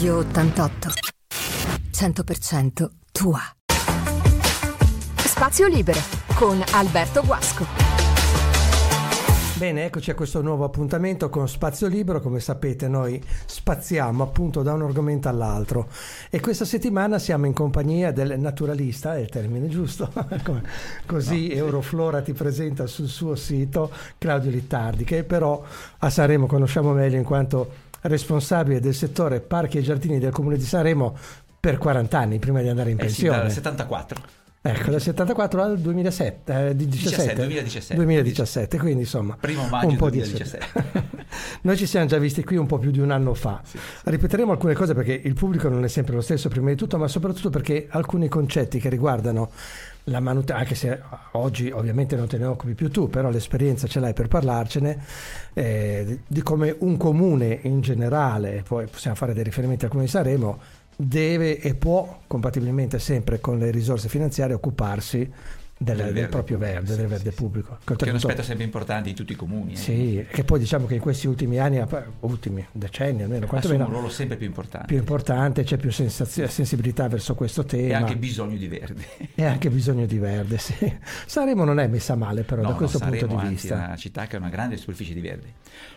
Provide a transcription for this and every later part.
Radio 88. 100% tua. Spazio libero con Alberto Guasco. Bene, eccoci a questo nuovo appuntamento con Spazio Libero. Come sapete, noi spaziamo appunto da un argomento all'altro. E questa settimana siamo in compagnia del naturalista, è il termine giusto, così no, Euroflora ti presenta sul suo sito Claudio Littardi, che però a Sanremo conosciamo meglio in quanto responsabile del settore parchi e giardini del comune di Sanremo per 40 anni prima di andare in pensione. Eh sì, dal 74. Ecco, dal 74 al 2007, eh, 17, 2017. 2017, quindi insomma Primo maggio un po' 2017. di Noi ci siamo già visti qui un po' più di un anno fa. Sì. Ripeteremo alcune cose perché il pubblico non è sempre lo stesso prima di tutto, ma soprattutto perché alcuni concetti che riguardano la manutenzione, anche se oggi ovviamente non te ne occupi più tu, però l'esperienza ce l'hai per parlarcene, eh, di come un comune in generale, poi possiamo fare dei riferimenti al comune di Sanremo, deve e può, compatibilmente sempre con le risorse finanziarie, occuparsi del, del, del proprio verde, sì, del verde sì, pubblico. Che è un aspetto sempre importante di tutti i comuni. Eh. Sì, che poi diciamo che in questi ultimi anni, ultimi decenni almeno, quantomeno, un ruolo sempre più importante. Più importante, c'è più sensazio- sensibilità verso questo tema. E anche bisogno di verde. E anche bisogno di verde, sì. Sanremo non è messa male però no, da questo no, punto di vista. È una città che ha una grande superficie di verde,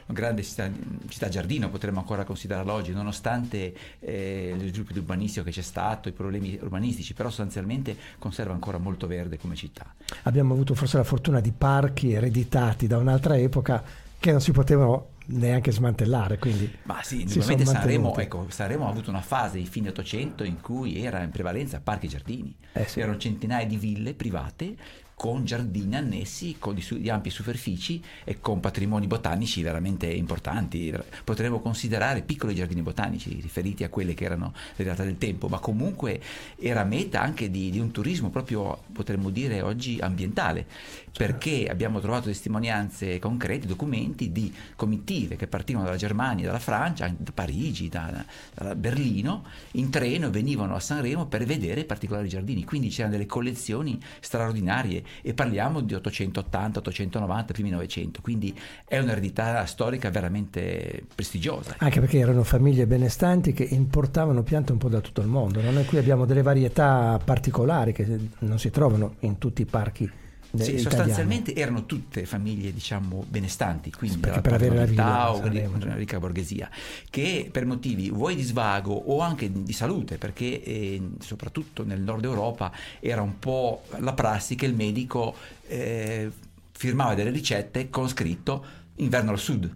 grande città, città giardino potremmo ancora considerarla oggi, nonostante eh, lo sviluppo urbanistico che c'è stato, i problemi urbanistici, però sostanzialmente conserva ancora molto verde come città. Abbiamo avuto forse la fortuna di parchi ereditati da un'altra epoca che non si potevano neanche smantellare. Quindi Ma sì, indubbiamente Sanremo, ecco, Sanremo ha avuto una fase di fine 800 in cui era in prevalenza parchi e giardini. Eh sì. Erano centinaia di ville private con giardini annessi, con di, di, ampie superfici e con patrimoni botanici veramente importanti. Potremmo considerare piccoli giardini botanici riferiti a quelle che erano le realtà del tempo, ma comunque era meta anche di, di un turismo proprio, potremmo dire oggi, ambientale, perché abbiamo trovato testimonianze concrete, documenti di comitive che partivano dalla Germania, dalla Francia, da Parigi, da, da Berlino, in treno venivano a Sanremo per vedere particolari giardini, quindi c'erano delle collezioni straordinarie e parliamo di 880, 890, primi 900, quindi è un'eredità storica veramente prestigiosa. Anche perché erano famiglie benestanti che importavano piante un po' da tutto il mondo, no? noi qui abbiamo delle varietà particolari che non si trovano in tutti i parchi sì, sostanzialmente erano tutte famiglie diciamo benestanti, quindi Perché per avere la vita o una ricca borghesia, che per motivi vuoi di svago o anche di salute, perché eh, soprattutto nel nord Europa era un po' la prassi che il medico eh, firmava delle ricette con scritto inverno al sud.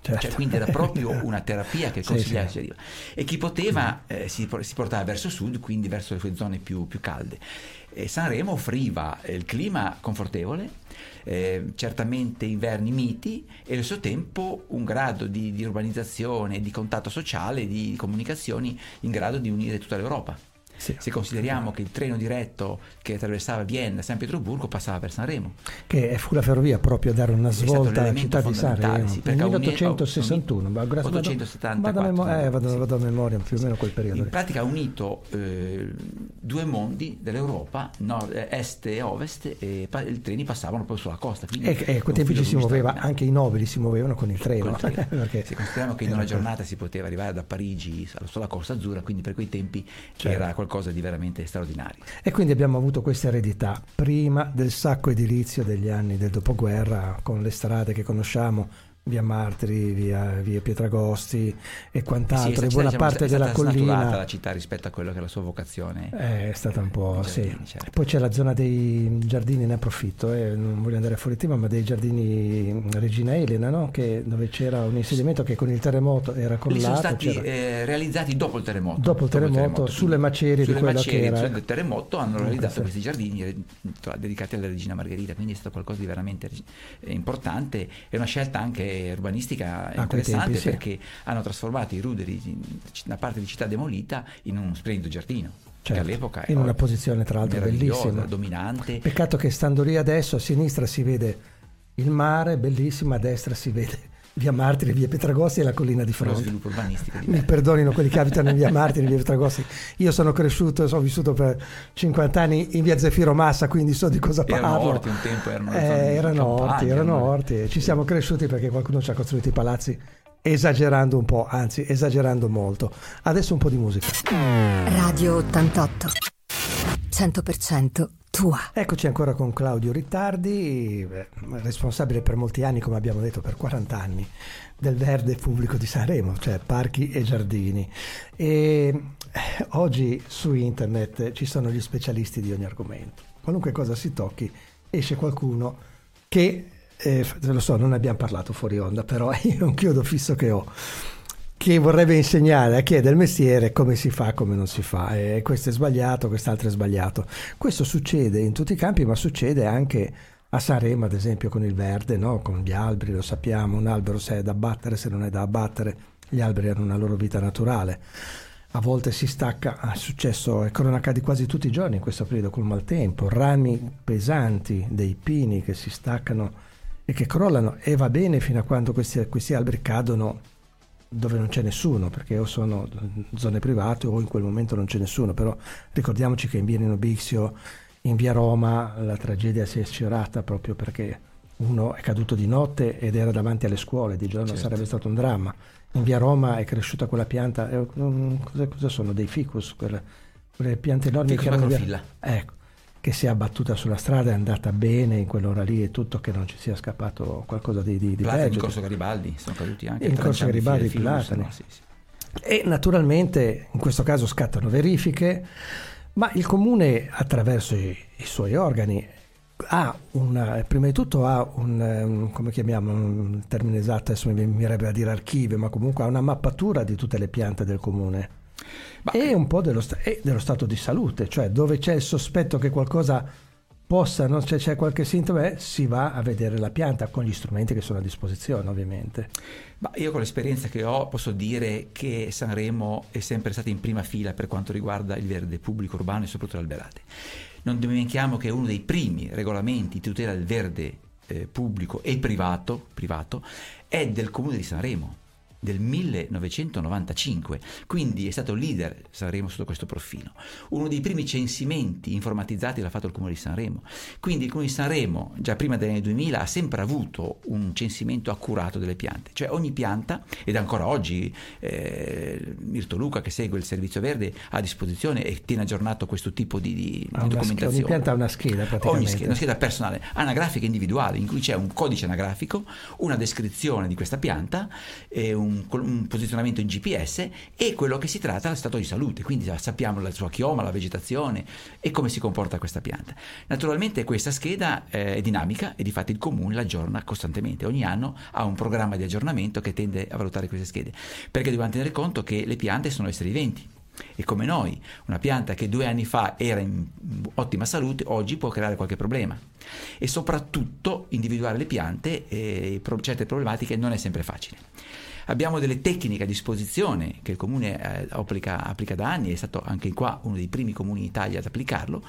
Certo. Cioè, quindi era proprio una terapia che consigliava sì, sì. e chi poteva eh, si, si, portava verso sud, quindi verso le sue zone più, più calde. E Sanremo offriva il clima confortevole, eh, certamente inverni miti e allo stesso tempo un grado di, di urbanizzazione, di contatto sociale, di comunicazioni in grado di unire tutta l'Europa. Sì. Se consideriamo che il treno diretto che attraversava Vienna e San Pietroburgo passava per Sanremo. Che fu la ferrovia proprio a dare una svolta alla città di Sanremo. Sì, nel 1861, un, 874. Vado, a, memo- eh, vado, sì. vado a memoria più o meno quel periodo. In pratica ha unito eh, due mondi dell'Europa, nord, eh, est e ovest, e pa- i treni passavano poi sulla costa. E, e a quei tempi ci si muoveva, anche i nobili si muovevano con il treno. Con il treno. Perché Se consideriamo che in una giornata si poteva arrivare da Parigi sulla Costa Azzurra, quindi per quei tempi certo. era qualcosa qualcosa di veramente straordinario. E quindi abbiamo avuto questa eredità prima del sacco edilizio degli anni del dopoguerra, con le strade che conosciamo, via Martiri, via, via Pietragosti e quant'altro, sì, e buona diciamo, parte della collina. la città rispetto a quello che è la sua vocazione. Eh, è stata un po', giardini, sì. Certo. Poi c'è la zona dei giardini, ne approfitto, eh, non voglio andare fuori tema, ma dei giardini Regina Elena, no? che, dove c'era un insediamento che con il terremoto era collato. Lì sono stati eh, realizzati dopo il terremoto. Dopo il terremoto, dopo il terremoto sulle macerie sulle di quello macerie, che era. del terremoto hanno realizzato questi giardini eh, dedicati alla Regina Margherita, quindi è stato qualcosa di veramente eh, importante e una scelta anche urbanistica interessante tempi, perché sì. hanno trasformato i ruderi, una parte di città demolita, in un splendido giardino. Certo, all'epoca in una posizione tra l'altro bellissima, dominante. Peccato che stando lì adesso a sinistra si vede il mare, bellissimo, a destra si vede via Martiri, via Petragosti e la collina di fronte. Lo sviluppo urbanistico. Di Mi perdonino quelli che abitano in via Martiri, via Petragosti. Io sono cresciuto, sono vissuto per 50 anni in via Zefiro Massa, quindi so di cosa parlo. Erano orti un tempo, erano, eh, erano orti, erano orti. Ci siamo cresciuti perché qualcuno ci ha costruito i palazzi esagerando un po', anzi esagerando molto. Adesso un po' di musica. Radio 88, 100% tua. Eccoci ancora con Claudio Rittardi, responsabile per molti anni, come abbiamo detto, per 40 anni, del verde pubblico di Sanremo, cioè parchi e giardini. E eh, oggi su internet ci sono gli specialisti di ogni argomento. Qualunque cosa si tocchi, esce qualcuno che, eh, lo so, non ne abbiamo parlato fuori onda, però è un chiodo fisso che ho che vorrebbe insegnare a chi è del mestiere come si fa, come non si fa. E questo è sbagliato, quest'altro è sbagliato. Questo succede in tutti i campi, ma succede anche a Sanremo, ad esempio, con il verde, no? con gli alberi, lo sappiamo, un albero se è da abbattere, se non è da abbattere, gli alberi hanno una loro vita naturale. A volte si stacca, è successo, è cronaca di quasi tutti i giorni in questo periodo col maltempo, rami pesanti dei pini che si staccano e che crollano e va bene fino a quando questi, questi alberi cadono dove non c'è nessuno, perché o sono zone private o in quel momento non c'è nessuno, però ricordiamoci che in via Nino Bixio, in via Roma, la tragedia si è sfiorata proprio perché uno è caduto di notte ed era davanti alle scuole, di giorno certo. sarebbe stato un dramma. In via Roma è cresciuta quella pianta, eh, cosa, cosa, sono? Dei ficus, quelle, quelle piante enormi ficus che erano via... Ecco che si è abbattuta sulla strada, è andata bene in quell'ora lì e tutto, che non ci sia scappato qualcosa di, di, di peggio. In Corso Garibaldi sono caduti anche. In Corso Garibaldi platani. No, sì, sì. E naturalmente in questo caso scattano verifiche, ma il comune attraverso i, i suoi organi ha una, prima di tutto ha un, un, come chiamiamo un termine esatto, adesso mi verrebbe a dire archivio, ma comunque ha una mappatura di tutte le piante del comune ma... e un po' dello, dello, stato di salute, cioè dove c'è il sospetto che qualcosa possa, no? cioè, c'è qualche sintomo, eh, si va a vedere la pianta con gli strumenti che sono a disposizione ovviamente. Ma io con l'esperienza che ho posso dire che Sanremo è sempre stata in prima fila per quanto riguarda il verde pubblico urbano e soprattutto l'alberate. Non dimentichiamo che uno dei primi regolamenti di tutela del verde eh, pubblico e privato, privato è del comune di Sanremo del 1995, quindi è stato leader Sanremo sotto questo profilo. Uno dei primi censimenti informatizzati l'ha fatto il Comune di Sanremo. Quindi il Comune di Sanremo, già prima degli anni 2000, ha sempre avuto un censimento accurato delle piante, cioè ogni pianta, ed ancora oggi eh, Mirto Luca che segue il servizio verde ha a disposizione e tiene aggiornato questo tipo di, di documentazione. Ogni pianta ha una scheda praticamente. Ogni scheda, una scheda personale, anagrafica individuale in cui c'è un codice anagrafico, una descrizione di questa pianta e un un, un, posizionamento in GPS e quello che si tratta è lo stato di salute, quindi sappiamo la sua chioma, la vegetazione e come si comporta questa pianta. Naturalmente questa scheda eh, è dinamica e di fatto il comune l'aggiorna costantemente, ogni anno ha un programma di aggiornamento che tende a valutare queste schede, perché dobbiamo tenere conto che le piante sono esseri viventi. E come noi, una pianta che due anni fa era in ottima salute, oggi può creare qualche problema. E soprattutto individuare le piante e certe problematiche non è sempre facile. Abbiamo delle tecniche a disposizione che il comune eh, applica, applica, da anni, è stato anche qua uno dei primi comuni in Italia ad applicarlo,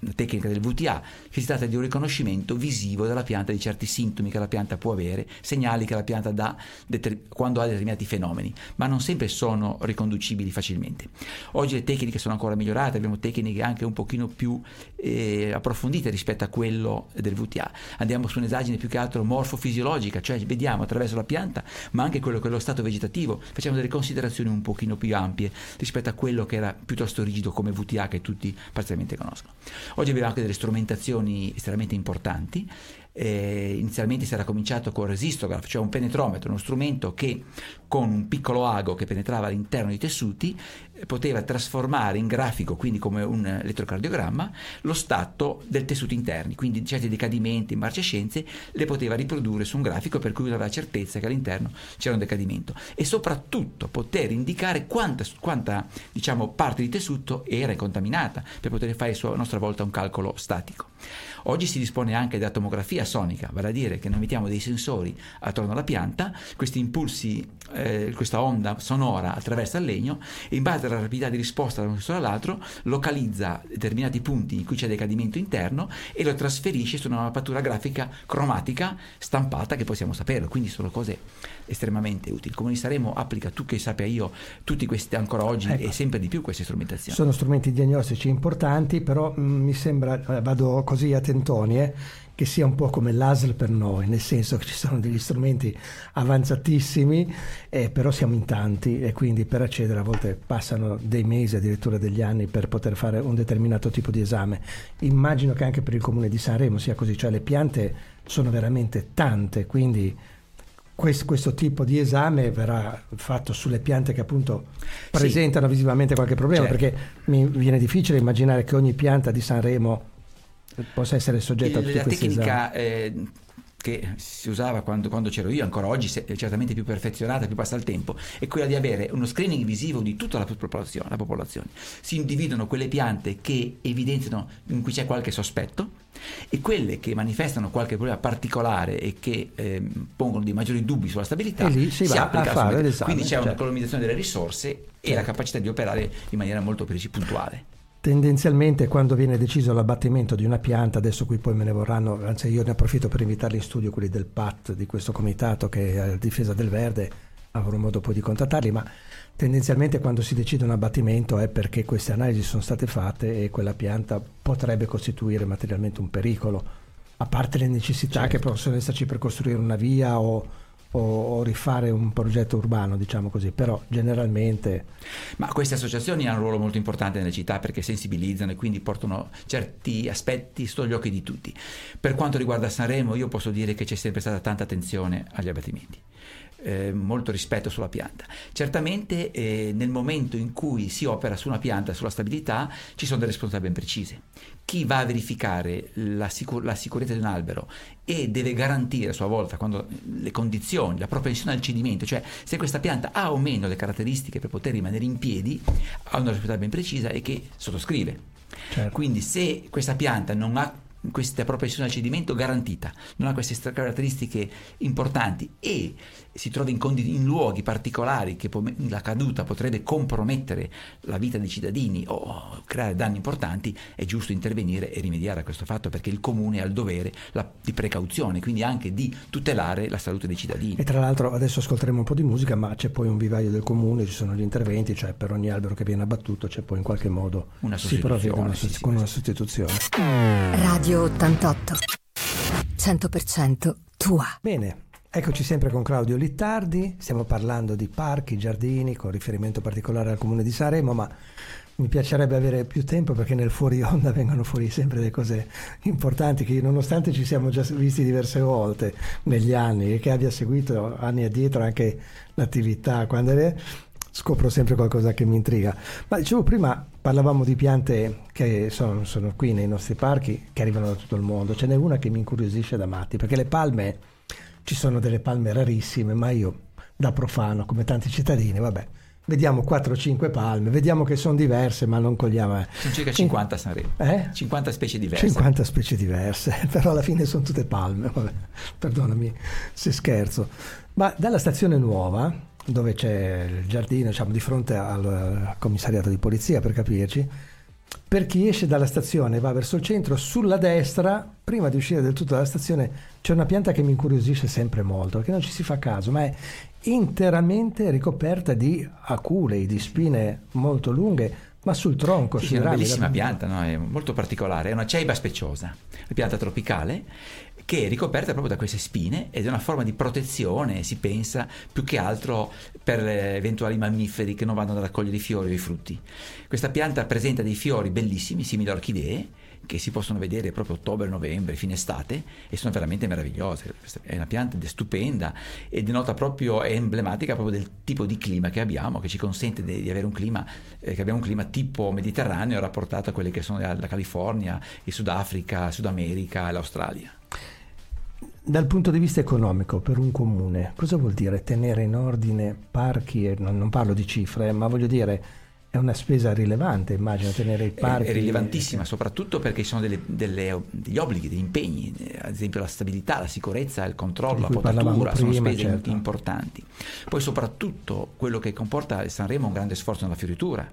la tecnica del VTA, che si tratta di un riconoscimento visivo della pianta di certi sintomi che la pianta può avere, segnali che la pianta dà deter- quando ha determinati fenomeni, ma non sempre sono riconducibili facilmente. Oggi le tecniche sono ancora migliorate, abbiamo tecniche anche un pochino più eh, approfondite rispetto a quello del VTA. Andiamo su un'esagine più che altro morfofisiologica, cioè vediamo attraverso la pianta, ma anche quello che dello stato vegetativo, facciamo delle considerazioni un pochino più ampie rispetto a quello che era piuttosto rigido come VTA che tutti parzialmente conoscono. Oggi abbiamo anche delle strumentazioni estremamente importanti eh, inizialmente si era cominciato con il resistograph, cioè un penetrometro, uno strumento che con un piccolo ago che penetrava all'interno dei tessuti eh, poteva trasformare in grafico, quindi come un elettrocardiogramma, lo stato del tessuto interni, quindi certi decadimenti, marcescenze, le poteva riprodurre su un grafico per cui aveva certezza che all'interno c'era un decadimento e soprattutto poter indicare quanta, quanta diciamo, parte di tessuto era contaminata per poter fare a nostra volta un calcolo statico. Oggi si dispone anche della tomografia sonica, vale a dire che noi mettiamo dei sensori attorno alla pianta, questi impulsi, eh, questa onda sonora attraversa il legno e in base alla rapidità di risposta da un sensore all'altro localizza determinati punti in cui c'è decadimento interno e lo trasferisce su una mappatura grafica cromatica stampata che possiamo sapere, quindi sono cose estremamente utili. Come saremo applica tu che sappia io tutti questi ancora oggi ecco. e sempre di più queste strumentazioni. Sono strumenti diagnostici importanti, però mh, mm, mi sembra, eh, vado così a tentoni, eh, che sia un po' come l'ASL per noi, nel senso che ci sono degli strumenti avanzatissimi, eh, però siamo in tanti e quindi per accedere a volte passano dei mesi, addirittura degli anni per poter fare un determinato tipo di esame. Immagino che anche per il comune di Sanremo sia così, cioè le piante sono veramente tante, quindi questo, questo, tipo di esame verrà fatto sulle piante che appunto presentano sì. visivamente qualche problema, certo. perché mi viene difficile immaginare che ogni pianta di Sanremo possa essere soggetta a tutti la tecnica, eh, che si usava quando, quando, c'ero io, ancora oggi è certamente più perfezionata, più passa il tempo, è quella di avere uno screening visivo di tutta la popolazione. La popolazione. Si individuano quelle piante che evidenziano in cui c'è qualche sospetto e quelle che manifestano qualche problema particolare e che eh, pongono dei maggiori dubbi sulla stabilità si, si applica fare quindi c'è certo. un'economizzazione delle risorse certo. e la capacità di operare in maniera molto puntuale tendenzialmente quando viene deciso l'abbattimento di una pianta, adesso qui poi me ne vorranno, anzi io ne approfitto per invitarli in studio quelli del PAT, di questo comitato che è a difesa del verde, avrò modo poi di contattarli, ma tendenzialmente quando si decide un abbattimento è perché queste analisi sono state fatte e quella pianta potrebbe costituire materialmente un pericolo, a parte le necessità certo. che possono esserci per costruire una via o o, o, rifare un progetto urbano, diciamo così, però generalmente... Ma queste associazioni hanno un ruolo molto importante nelle città perché sensibilizzano e quindi portano certi aspetti sotto gli occhi di tutti. Per quanto riguarda Sanremo io posso dire che c'è sempre stata tanta attenzione agli abbattimenti eh, molto rispetto sulla pianta. Certamente eh, nel momento in cui si opera su una pianta, sulla stabilità, ci sono delle responsabilità ben precise. Chi va a verificare la, sicur- la, sicurezza di un albero e deve garantire a sua volta quando, le condizioni, la propensione al cedimento, cioè se questa pianta ha o meno le caratteristiche per poter rimanere in piedi, ha una responsabilità ben precisa e che sottoscrive. Certo. Quindi se questa pianta non ha questa propensione al cedimento garantita, non ha queste caratteristiche importanti e si trova in, condi- in luoghi particolari che po- la caduta potrebbe compromettere la vita dei cittadini o creare danni importanti, è giusto intervenire e rimediare a questo fatto perché il comune ha il dovere la, di precauzione, quindi anche di tutelare la salute dei cittadini. E tra l'altro adesso ascolteremo un po' di musica, ma c'è poi un vivaio del comune, ci sono gli interventi, cioè per ogni albero che viene abbattuto c'è poi in qualche modo una si provvede una, sì, sì, con una sostituzione. Radio 88 100% tua. Bene, Eccoci sempre con Claudio Littardi, stiamo parlando di parchi, giardini, con riferimento particolare al comune di Sanremo, ma mi piacerebbe avere più tempo perché nel fuori onda vengono fuori sempre delle cose importanti che nonostante ci siamo già visti diverse volte negli anni e che abbia seguito anni addietro anche l'attività, quando è, scopro sempre qualcosa che mi intriga. Ma dicevo prima, parlavamo di piante che sono, sono qui nei nostri parchi, che arrivano da tutto il mondo, ce n'è una che mi incuriosisce da matti, perché le palme ci sono delle palme rarissime, ma io da profano, come tanti cittadini, vabbè, vediamo 4-5 palme, vediamo che sono diverse, ma non cogliamo. Eh. Sono circa 50 a Sanremo. Eh? 50 specie diverse. 50 specie diverse, però alla fine sono tutte palme, vabbè, perdonami se scherzo. Ma dalla stazione nuova, dove c'è il giardino, diciamo di fronte al commissariato di polizia per capirci, per chi esce dalla stazione e va verso il centro, sulla destra, prima di uscire del tutto dalla stazione, c'è una pianta che mi incuriosisce sempre molto, perché non ci si fa caso, ma è interamente ricoperta di aculei, di spine molto lunghe, ma sul tronco. Sì, è una bellissima pianta, no? è molto particolare, è una ceiba speciosa, una pianta tropicale che è ricoperta proprio da queste spine ed è una forma di protezione, si pensa, più che altro per eventuali mammiferi che non vanno ad raccogliere i fiori o i frutti. Questa pianta presenta dei fiori bellissimi, simili a orchidee, che si possono vedere proprio ottobre, novembre, fine estate e sono veramente meravigliose. È una pianta stupenda e denota proprio, è emblematica proprio del tipo di clima che abbiamo, che ci consente di, avere un clima, eh, che abbiamo un clima tipo mediterraneo rapportato a quelli che sono la California, il Sudafrica, Sud America e l'Australia. Dal punto di vista economico, per un comune, cosa vuol dire tenere in ordine parchi? E non, non parlo di cifre, ma voglio dire, è una spesa rilevante, immagino, tenere i parchi. È rilevantissima, soprattutto perché ci sono delle, delle, degli obblighi, degli impegni, ad esempio la stabilità, la sicurezza, il controllo, la potatura, sono spese certo. importanti. Poi soprattutto quello che comporta Sanremo è un grande sforzo nella fioritura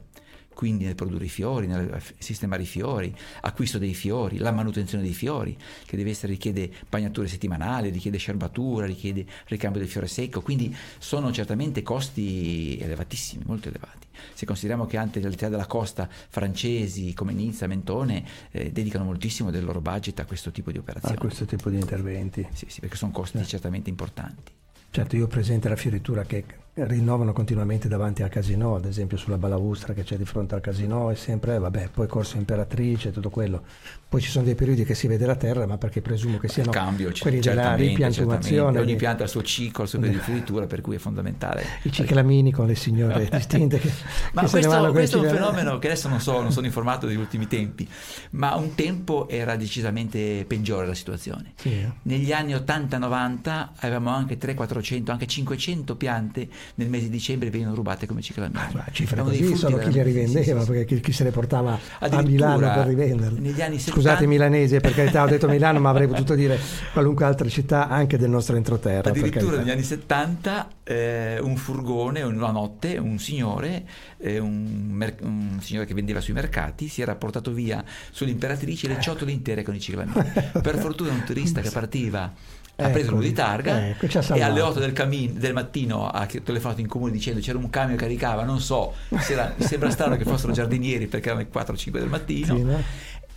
quindi nel produrre i fiori, nel sistemare i fiori, acquisto dei fiori, la manutenzione dei fiori, che deve essere, richiede bagnature settimanali, richiede scerbatura, richiede ricambio del fiore secco, quindi sono certamente costi elevatissimi, molto elevati. Se consideriamo che anche altezze della costa francesi come Nizza, Mentone eh, dedicano moltissimo del loro budget a questo tipo di operazioni. A questo tipo di interventi. Sì, sì perché sono costi eh. certamente importanti. Certo, io ho presente la fioritura che rinnovano continuamente davanti al casino, ad esempio sulla balaustra che c'è di fronte al casino, è sempre, vabbè, poi Corso Imperatrice, tutto quello. Poi ci sono dei periodi che si vede la terra, ma perché presumo che siano cambio, quelli della ripiantumazione. Ogni pianta ha il suo ciclo, il suo periodo di fioritura, per cui è fondamentale. I ciclamini con le signore distinte che, ma che questo, questo è un fenomeno che adesso non so, non sono informato degli ultimi tempi, ma un tempo era decisamente peggiore la situazione. Sì. Negli anni 80-90 avevamo anche 300-400, anche 500 piante nel mese di dicembre venivano rubate come ciclamini. Ah, cifre così solo chi le rivendeva, sì, sì, perché chi, se le portava a Milano per rivenderle. Negli anni 70... Scusate milanesi, per carità ho detto Milano, ma avrei potuto dire qualunque altra città anche del nostro entroterra. Addirittura negli anni 70 eh, un furgone, una notte, un signore, eh, un, mer- un, signore che vendeva sui mercati, si era portato via sull'imperatrice le ciotole intere con i ciclamini. per fortuna un turista che partiva ha ecco, preso uno di targa ecco, e alle 8 del, camin, del, mattino ha telefonato in comune dicendo c'era un camion che caricava, non so, era, mi sembra strano che fossero giardinieri perché erano le 4-5 del mattino. Sì, no?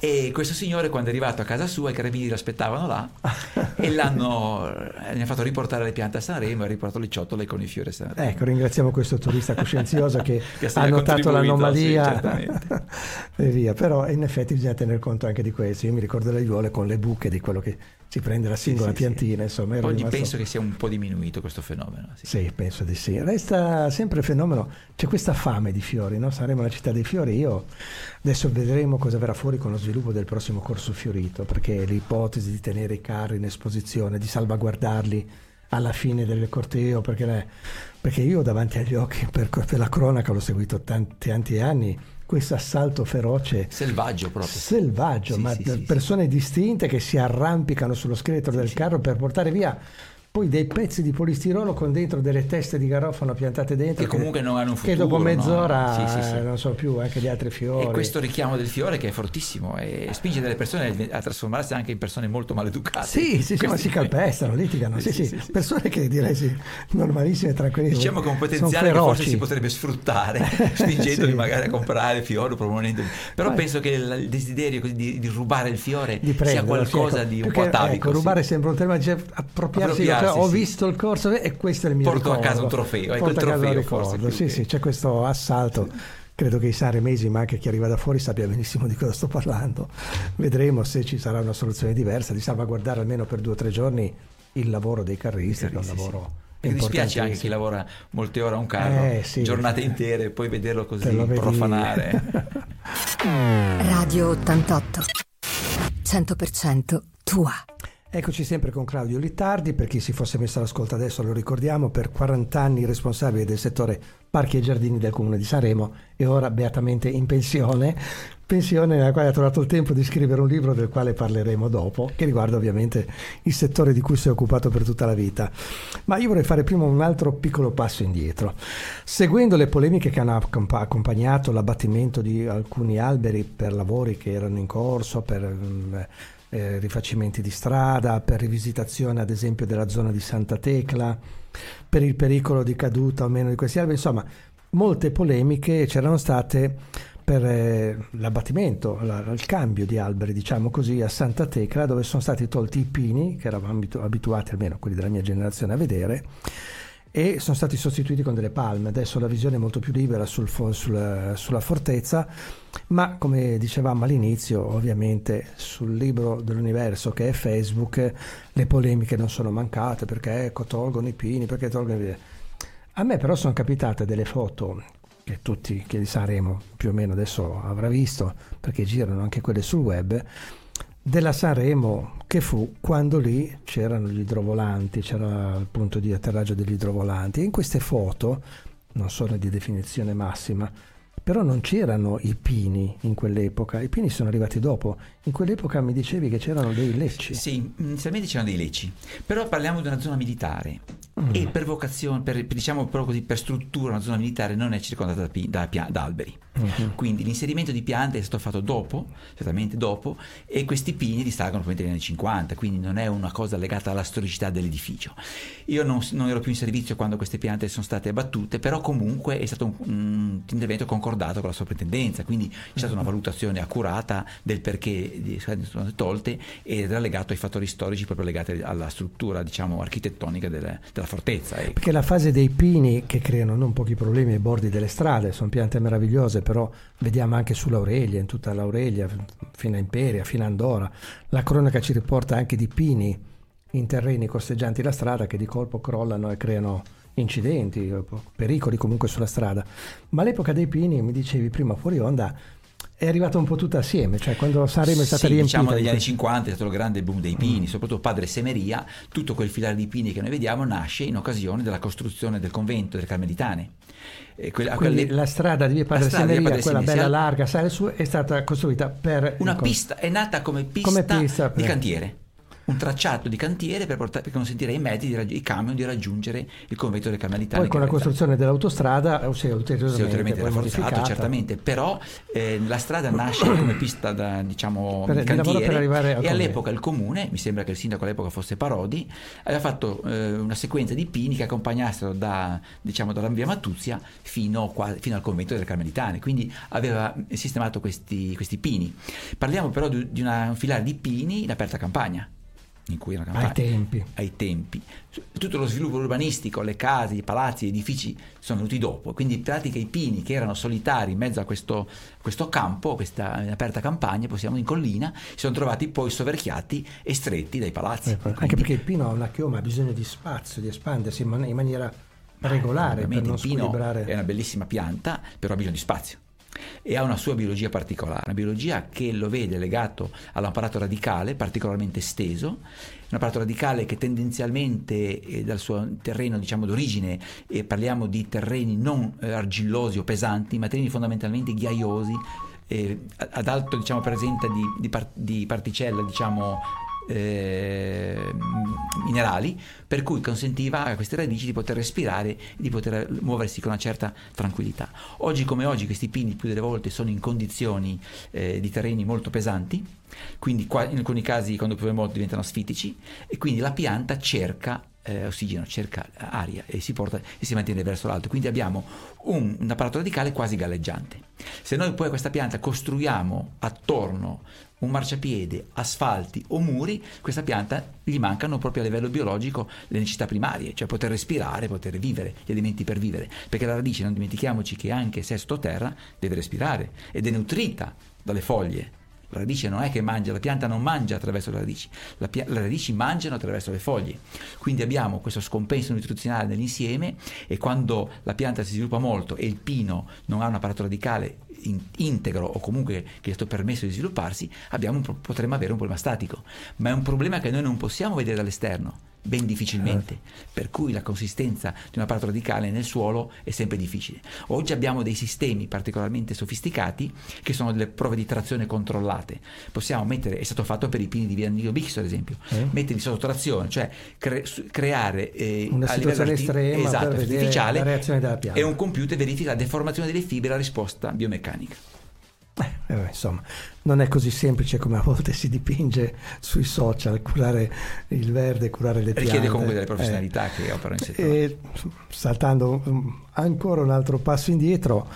E questo signore, quando è arrivato a casa sua, i carabinieri l'aspettavano là e l'hanno gli ha fatto riportare le piante a Sanremo e ha riportato le ciotole con i fiori a Sanremo. Ecco, ringraziamo questo turista coscienzioso che, che ha notato l'anomalia sì, e via. Però in effetti bisogna tener conto anche di questo. Io mi ricordo le aiuole con le buche di quello che si prende la singola sì, piantina. Sì. Insomma, Oggi rimasto... penso che sia un po' diminuito questo fenomeno. Sì. sì. penso di sì. Resta sempre il fenomeno, c'è questa fame di fiori, no? saremo la città dei fiori. Io adesso vedremo cosa verrà fuori con lo sviluppo del prossimo corso fiorito, perché l'ipotesi di tenere i carri in esposizione, di salvaguardarli alla fine del corteo, perché, perché io davanti agli occhi, per, per la cronaca l'ho seguito tanti, tanti anni questo assalto feroce. Selvaggio proprio. Selvaggio, sì, ma sì, persone distinte che si arrampicano sullo scheletro del carro per portare via poi dei pezzi di polistirolo con dentro delle teste di garofano piantate dentro che comunque non hanno un futuro che dopo mezz'ora no? sì, sì, sì. non so più anche gli altri fiori. E questo richiamo del fiore che è fortissimo e spinge delle persone a trasformarsi anche in persone molto maleducate. Sì sì, sì ma si calpestano litigano sì, sì, persone che direi sì, normalissime tranquillissime diciamo che un potenziale che forse si potrebbe sfruttare spingendoli magari a comprare fiore proponendoli però ma penso che il desiderio di, di rubare il fiore di sia qualcosa ecco, di un po' atavico ecco, rubare sembra un termine appropriarsi cioè, ho sì. visto il corso e questo è il mio Porto ricordo. a casa un trofeo, ecco il trofeo forse. Sì, sì, c'è questo assalto. Credo che i saremesi, ma anche chi arriva da fuori, sappia benissimo di cosa sto parlando. Vedremo se ci sarà una soluzione diversa di salvaguardare almeno per due o tre giorni il lavoro dei carristi, che è un lavoro... Sì. Mi dispiace anche chi lavora molte ore a un carro, eh, sì, giornate intere, e poi vederlo così profanare. Radio 88 100% tua. Eccoci sempre con Claudio Littardi, per chi si fosse messo all'ascolto adesso lo ricordiamo, per 40 anni responsabile del settore parchi e giardini del comune di Sanremo e ora beatamente in pensione, pensione nella quale ha trovato il tempo di scrivere un libro del quale parleremo dopo, che riguarda ovviamente il settore di cui si è occupato per tutta la vita. Ma io vorrei fare prima un altro piccolo passo indietro. Seguendo le polemiche che hanno accompagnato l'abbattimento di alcuni alberi per lavori che erano in corso, per mm, eh, rifacimenti di strada, per rivisitazione ad esempio della zona di Santa Tecla, per il pericolo di caduta o meno di questi alberi, insomma molte polemiche c'erano state per eh, l'abbattimento, la, il cambio di alberi, diciamo così, a Santa Tecla, dove sono stati tolti i pini, che eravamo abituati almeno quelli della mia generazione a vedere, e sono stati sostituiti con delle palme. Adesso la visione è molto più libera sul, sul, sulla fortezza, ma come dicevamo all'inizio, ovviamente sul libro dell'universo che è Facebook, le polemiche non sono mancate perché ecco, tolgono i pini, perché tolgono i... A me però sono capitate delle foto che tutti che di Sanremo più o meno adesso avrà visto, perché girano anche quelle sul web, della Sanremo che fu quando lì c'erano gli idrovolanti, c'era il punto di atterraggio degli idrovolanti e in queste foto, non sono di definizione massima, però non c'erano i pini in quell'epoca, i pini sono arrivati dopo. In quell'epoca mi dicevi che c'erano dei lecci. Sì, inizialmente c'erano dei lecci, però parliamo di una zona militare mm. e per vocazione, per, diciamo proprio così, per struttura, una zona militare non è circondata da, da, da alberi. Uh-huh. Quindi l'inserimento di piante è stato fatto dopo, certamente dopo, e questi pini risalgono probabilmente agli anni 50, quindi non è una cosa legata alla storicità dell'edificio. Io non, non, ero più in servizio quando queste piante sono state abbattute, però comunque è stato un, un intervento concordato con la soprintendenza, quindi c'è stata una valutazione accurata del perché sono state tolte ed era legato ai fattori storici proprio legati alla struttura diciamo architettonica delle, della fortezza. Ecco. Perché la fase dei pini che creano non pochi problemi ai bordi delle strade, sono piante meravigliose, però vediamo anche sull'Aurelia, in tutta l'Aurelia, fino a Imperia, fino a Andorra, la cronaca ci riporta anche di pini in terreni costeggianti la strada che di colpo crollano e creano incidenti, pericoli comunque sulla strada. Ma all'epoca dei pini, mi dicevi prima fuori onda, è arrivata un po' tutta assieme, cioè quando Sanremo è stata sì, riempita. Diciamo negli anni 50 è stato il grande boom dei pini, mm. soprattutto Padre Semeria, tutto quel filare di pini che noi vediamo nasce in occasione della costruzione del convento delle Carmelitane. Quella, quelle, la strada di via Padre Padre quella bella larga, sale su, è stata costruita per... Una pista, è nata come pista, come pista di cantiere un tracciato di cantiere per, portare, per consentire ai mezzi, raggi- ai camion di raggiungere il convento del Carmelitano. Poi con la costruzione dell'autostrada si è ulteriormente, ulteriormente rafforzato, certamente, però eh, la strada nasce come pista da, diciamo, per, di cantiere e all'epoca il comune, mi sembra che il sindaco all'epoca fosse Parodi, aveva fatto eh, una sequenza di pini che accompagnassero da, diciamo, dalla via Mattuzia fino, qua, fino, al convento delle Carmelitane, quindi aveva sistemato questi, questi pini. Parliamo però di, di una, un filare di pini in aperta campagna in cui era campagna. Ai tempi. Ai tempi. Tutto lo sviluppo urbanistico, le case, i palazzi, gli edifici sono venuti dopo. Quindi in pratica i pini che erano solitari in mezzo a questo, questo campo, questa aperta campagna, possiamo in collina, si sono trovati poi soverchiati e stretti dai palazzi. Eh, Quindi, anche perché il pino ha una chioma, ha bisogno di spazio, di espandersi in, man- in maniera regolare. Per non il pino squilibrare. è una bellissima pianta, però ha bisogno di spazio e ha una sua biologia particolare, una biologia che lo vede legato all'apparato radicale particolarmente esteso, un apparato radicale che tendenzialmente eh, dal suo terreno diciamo d'origine, eh, parliamo di terreni non eh, argillosi o pesanti, ma terreni fondamentalmente ghiaiosi, eh, ad alto diciamo, presenza di, di, par- di particelle diciamo, eh, minerali, per cui consentiva a queste radici di poter respirare e di poter muoversi con una certa tranquillità. Oggi come oggi questi pini più delle volte sono in condizioni eh, di terreni molto pesanti, quindi qua, in alcuni casi quando piove molto diventano asfitici e quindi la pianta cerca eh, ossigeno, cerca aria e si, porta, e si mantiene verso l'alto. Quindi abbiamo un, un apparato radicale quasi galleggiante. Se noi poi a questa pianta costruiamo attorno un marciapiede, asfalti o muri, questa pianta gli mancano proprio a livello biologico le necessità primarie, cioè poter respirare, poter vivere, gli alimenti per vivere, perché la radice, non dimentichiamoci che anche se è sottoterra, deve respirare ed è nutrita dalle foglie la radice non è che mangia, la pianta non mangia attraverso le radici, la pia- le radici mangiano attraverso le foglie. Quindi abbiamo questo scompenso nutrizionale nell'insieme e quando la pianta si sviluppa molto e il pino non ha un apparato radicale in- integro o comunque che è stato permesso di svilupparsi, un, potremmo avere un problema statico. Ma è un problema che noi non possiamo vedere dall'esterno ben difficilmente, per cui la consistenza di un apparato radicale nel suolo è sempre difficile. Oggi abbiamo dei sistemi particolarmente sofisticati che sono delle prove di trazione controllate. Possiamo mettere, è stato fatto per i pini di Vianillo Bix ad esempio, eh? metterli sotto trazione, cioè cre- creare eh, una situazione arti- estrema esatto, artificiale la reazione della pianta. e un computer verifica la deformazione delle fibre e la risposta biomeccanica. Eh, insomma, non è così semplice come a volte si dipinge sui social, curare il verde, curare le piante. Richiede comunque delle professionalità eh, che operano in settore. E, saltando um, ancora un altro passo indietro,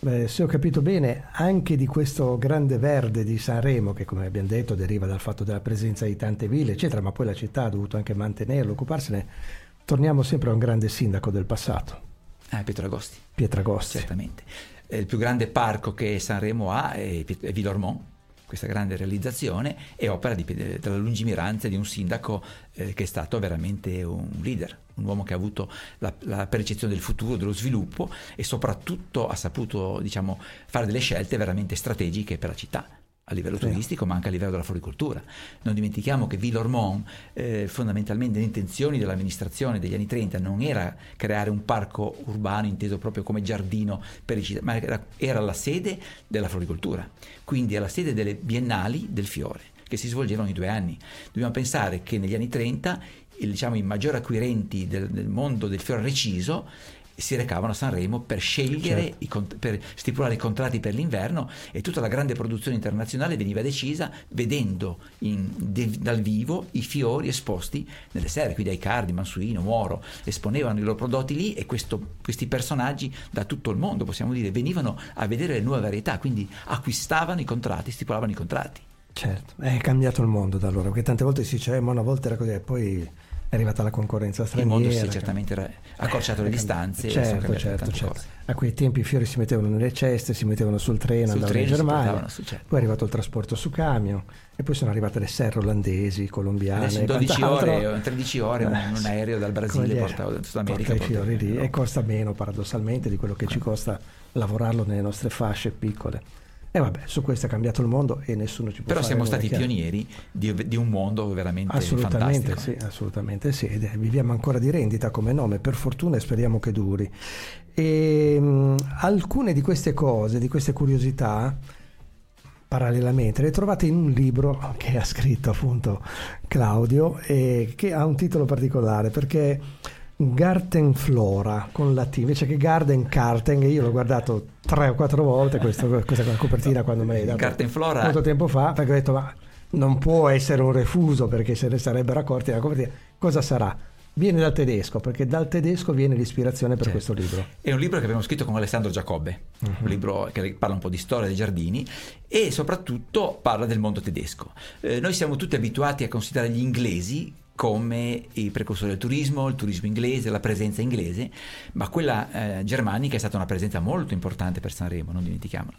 eh, se ho capito bene, anche di questo grande verde di Sanremo, che come abbiamo detto deriva dal fatto della presenza di tante ville, eccetera, ma poi la città ha dovuto anche mantenerlo, occuparsene, torniamo sempre a un grande sindaco del passato. Ah, Pietro Agosti. Pietro Agosti. Certamente eh, il più grande parco che Sanremo ha è, è Villormont, questa grande realizzazione è opera di, della lungimiranza di un sindaco eh, che è stato veramente un leader, un uomo che ha avuto la, la, percezione del futuro, dello sviluppo e soprattutto ha saputo diciamo, fare delle scelte veramente strategiche per la città a livello turistico ma anche a livello della floricoltura. Non dimentichiamo che Villormont eh, fondamentalmente le intenzioni dell'amministrazione degli anni 30 non era creare un parco urbano inteso proprio come giardino per i cittadini, ma era, era la sede della floricoltura, quindi è la sede delle biennali del fiore che si svolgevano ogni due anni. Dobbiamo pensare che negli anni 30 il, diciamo, i maggiori acquirenti del, del mondo del fiore reciso si recavano a Sanremo per scegliere, certo. i, per stipulare i contratti per l'inverno e tutta la grande produzione internazionale veniva decisa vedendo in, de, dal vivo i fiori esposti nelle serre, quindi Aicardi, Mansuino, Moro, esponevano i loro prodotti lì e questo, questi personaggi da tutto il mondo, possiamo dire, venivano a vedere le nuove varietà, quindi acquistavano i contratti, stipulavano i contratti. Certo, è cambiato il mondo da allora, perché tante volte si dice, eh, ma una volta era così, e poi è arrivata la concorrenza straniera. Il mondo si è certamente ra- accorciato le distanze. Certo, certo, certo. A quei tempi i fiori si mettevano nelle ceste, si mettevano sul treno, sul andavano in Germania. Su, certo. Poi è arrivato il trasporto su camion e poi sono arrivate le serre olandesi, colombiane. Adesso in 12 ore, 13 ore un, un aereo dal Brasile porta a Sud America. Porta i fiori lì e costa meno paradossalmente di quello che ci costa lavorarlo nelle nostre fasce piccole. E vabbè, su questo è cambiato il mondo e nessuno ci può Però siamo stati pionieri di, di, un mondo veramente assolutamente fantastico. Sì, assolutamente sì, ed viviamo ancora di rendita come nome, per fortuna e speriamo che duri. E, mh, alcune di queste cose, di queste curiosità, parallelamente le trovate in un libro che ha scritto appunto Claudio e che ha un titolo particolare perché Garten Flora con la T invece che Garden Karten io l'ho guardato tre o quattro volte questo, questa copertina quando me l'hai dato Garten Flora molto tempo fa perché ho detto ma non può essere un refuso perché se ne sarebbero accorti della copertina cosa sarà? Viene dal tedesco, perché dal tedesco viene l'ispirazione per certo. questo libro. È un libro che abbiamo scritto con Alessandro Giacobbe, uh-huh. un libro che parla un po' di storia dei giardini e soprattutto parla del mondo tedesco. Eh, noi siamo tutti abituati a considerare gli inglesi come i precursori del turismo, il turismo inglese, la presenza inglese, ma quella eh, germanica è stata una presenza molto importante per Sanremo, non dimentichiamolo.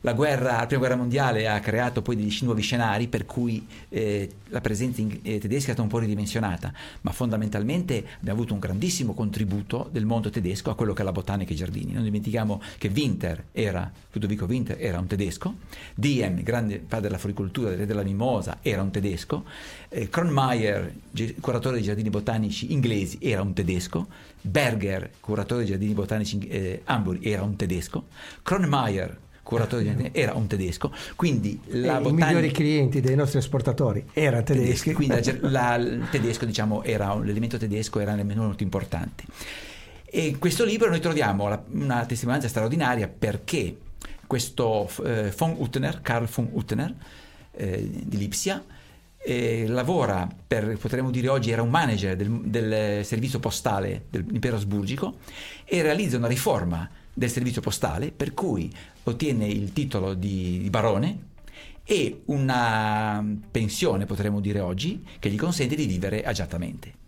La, guerra, la prima guerra mondiale ha creato poi degli nuovi scenari per cui eh, la presenza in, eh, tedesca è stata un po' ridimensionata, ma fondamentalmente abbiamo avuto un grandissimo contributo del mondo tedesco a quello che è la botanica e i giardini. Non dimentichiamo che Winter era, Ludovico Winter era un tedesco, Diem, grande padre della floricoltura, della mimosa, era un tedesco, eh, Kronmeier, curatore dei giardini botanici inglesi, era un tedesco, Berger, curatore dei giardini botanici eh, Hamburg, era un tedesco, Kronmeier, curatore dei giardini, era un tedesco, quindi la botanica... I migliori clienti dei nostri esportatori erano tedeschi. Quindi la, il tedesco, diciamo, era, l'elemento tedesco era nemmeno molto importante. E in questo libro noi troviamo la, una testimonianza straordinaria perché questo eh, von Uttener, Karl von Uttener, eh, di Lipsia, eh, lavora per, potremmo dire oggi, era un manager del, del servizio postale dell'impero asburgico e realizza una riforma del servizio postale per cui ottiene il titolo di, di barone e una pensione, potremmo dire oggi, che gli consente di vivere agiatamente